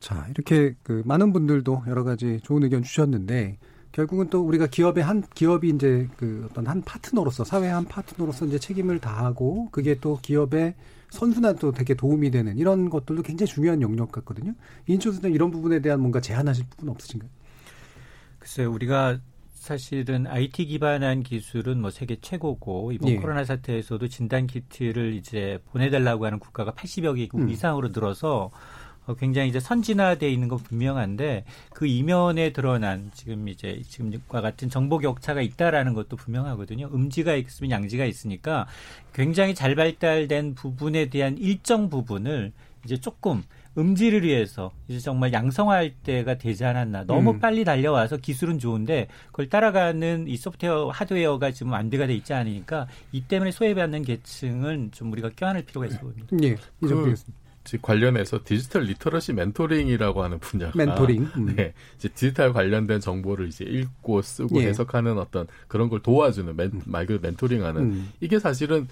자, 이렇게 그 많은 분들도 여러 가지 좋은 의견 주셨는데 결국은 또 우리가 기업의 한 기업이 이제 그 어떤 한 파트너로서 사회의 한 파트너로서 이제 책임을 다하고 그게 또 기업의 선순환 도 되게 도움이 되는 이런 것들도 굉장히 중요한 영역 같거든요. 인천 선생 이런 부분에 대한 뭔가 제안하실 부분 없으신가요? 글쎄요, 우리가 사실은 IT 기반한 기술은 뭐 세계 최고고 이번 예. 코로나 사태에서도 진단 키트를 이제 보내달라고 하는 국가가 80여 개국 음. 이상으로 늘어서 어, 굉장히 이제 선진화돼 있는 건 분명한데 그 이면에 드러난 지금 이제 지금과 같은 정보 격차가 있다라는 것도 분명하거든요. 음지가 있으면 양지가 있으니까 굉장히 잘 발달된 부분에 대한 일정 부분을 이제 조금 음지를 위해서 이제 정말 양성할 때가 되지 않았나. 너무 음. 빨리 달려와서 기술은 좋은데 그걸 따라가는 이 소프트웨어, 하드웨어가 지금 안돼가 돼 있지 않으니까 이 때문에 소외받는 계층은 좀 우리가 껴안을 필요가 있어 보입니다. 예, 그, 관련해서 디지털 literacy mentoring이라고 하는 분야가 mentoring. 음. 네, 이제 디지털 관련된 정보를 이제 읽고 쓰고 예. 해석하는 어떤 그런 걸 도와주는 멘, 말 그대로 mentoring하는 음. 이게 사실은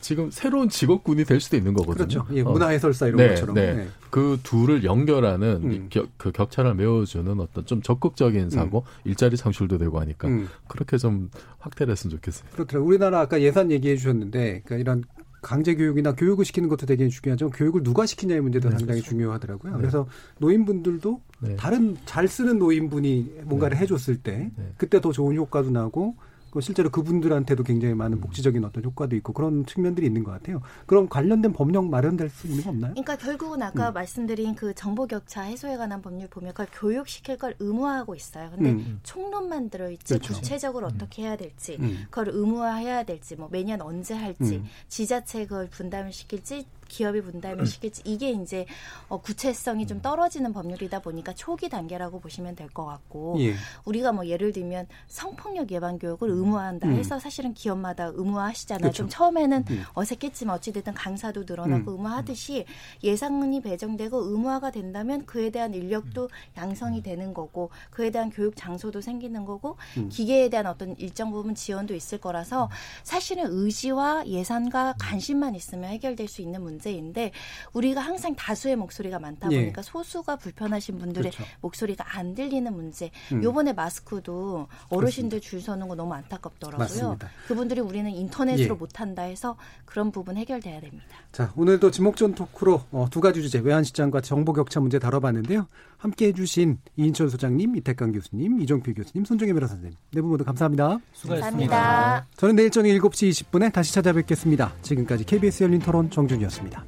지금 새로운 직업군이 될 수도 있는 거거든요. 그렇죠. 예, 문화 해설사 이런 어. 네, 것처럼. 네. 네. 그 둘을 연결하는 음. 겨, 그 격차를 메워주는 어떤 좀 적극적인 사고, 음. 일자리 창출도 되고 하니까 음. 그렇게 좀 확대를 했으면 좋겠어요. 그렇더라고요. 우리나라 아까 예산 얘기해 주셨는데, 그러니까 이런 강제 교육이나 교육을 시키는 것도 되게 중요하죠. 교육을 누가 시키냐의 문제도 네, 상당히 그렇죠. 중요하더라고요. 네. 그래서 노인분들도 네. 다른 잘 쓰는 노인분이 뭔가를 네. 해줬을 때 네. 그때 더 좋은 효과도 나고 그 실제로 그분들한테도 굉장히 많은 복지적인 어떤 효과도 있고 그런 측면들이 있는 것 같아요. 그럼 관련된 법령 마련될 수 있는 거 없나요? 그러니까 결국은 아까 음. 말씀드린 그 정보 격차 해소에 관한 법률 보면 그걸 교육시킬 걸 의무화하고 있어요. 근데 음. 총론만 들어있지 그렇죠. 구체적으로 음. 어떻게 해야 될지 음. 그걸 의무화해야 될지 뭐 매년 언제 할지 음. 지자체 그걸 분담을 시킬지 기업이 분담을 시킬지 이게 이제 어, 구체성이 좀 떨어지는 법률이다 보니까 초기 단계라고 보시면 될 것 같고 예. 우리가 뭐 예를 들면 성폭력 예방 교육을 의무화한다 음. 해서 사실은 기업마다 의무화하시잖아요. 그렇죠. 좀 처음에는 음. 어색했지만 어찌됐든 강사도 늘어나고 음. 의무화하듯이 예산이 배정되고 의무화가 된다면 그에 대한 인력도 양성이 되는 거고 그에 대한 교육 장소도 생기는 거고 음. 기계에 대한 어떤 일정 부분 지원도 있을 거라서 사실은 의지와 예산과 관심만 있으면 해결될 수 있는 문제. 문제인데 우리가 항상 다수의 목소리가 많다 예. 보니까 예. 소수가 불편하신 분들의 그렇죠. 목소리가 안 들리는 문제. 음. 요번에 마스크도 어르신들 줄 서는 거 너무 안타깝더라고요. 맞습니다. 그분들이 우리는 인터넷으로 예. 못 한다 해서 그런 부분 해결돼야 됩니다. 자, 오늘도 지목전 토크로 어, 두 가지 주제 외환시장과 정보 격차 문제 다뤄봤는데요. 함께 해주신 이인철 소장님, 이태강 교수님, 이종필 교수님, 손정혜 변호사 선생님 네 분 모두 감사합니다. 수고하셨습니다. 감사합니다. 저는 내일 저녁 7시 20분에 다시 찾아뵙겠습니다. 지금까지 KBS 열린 토론 정준이었습니다.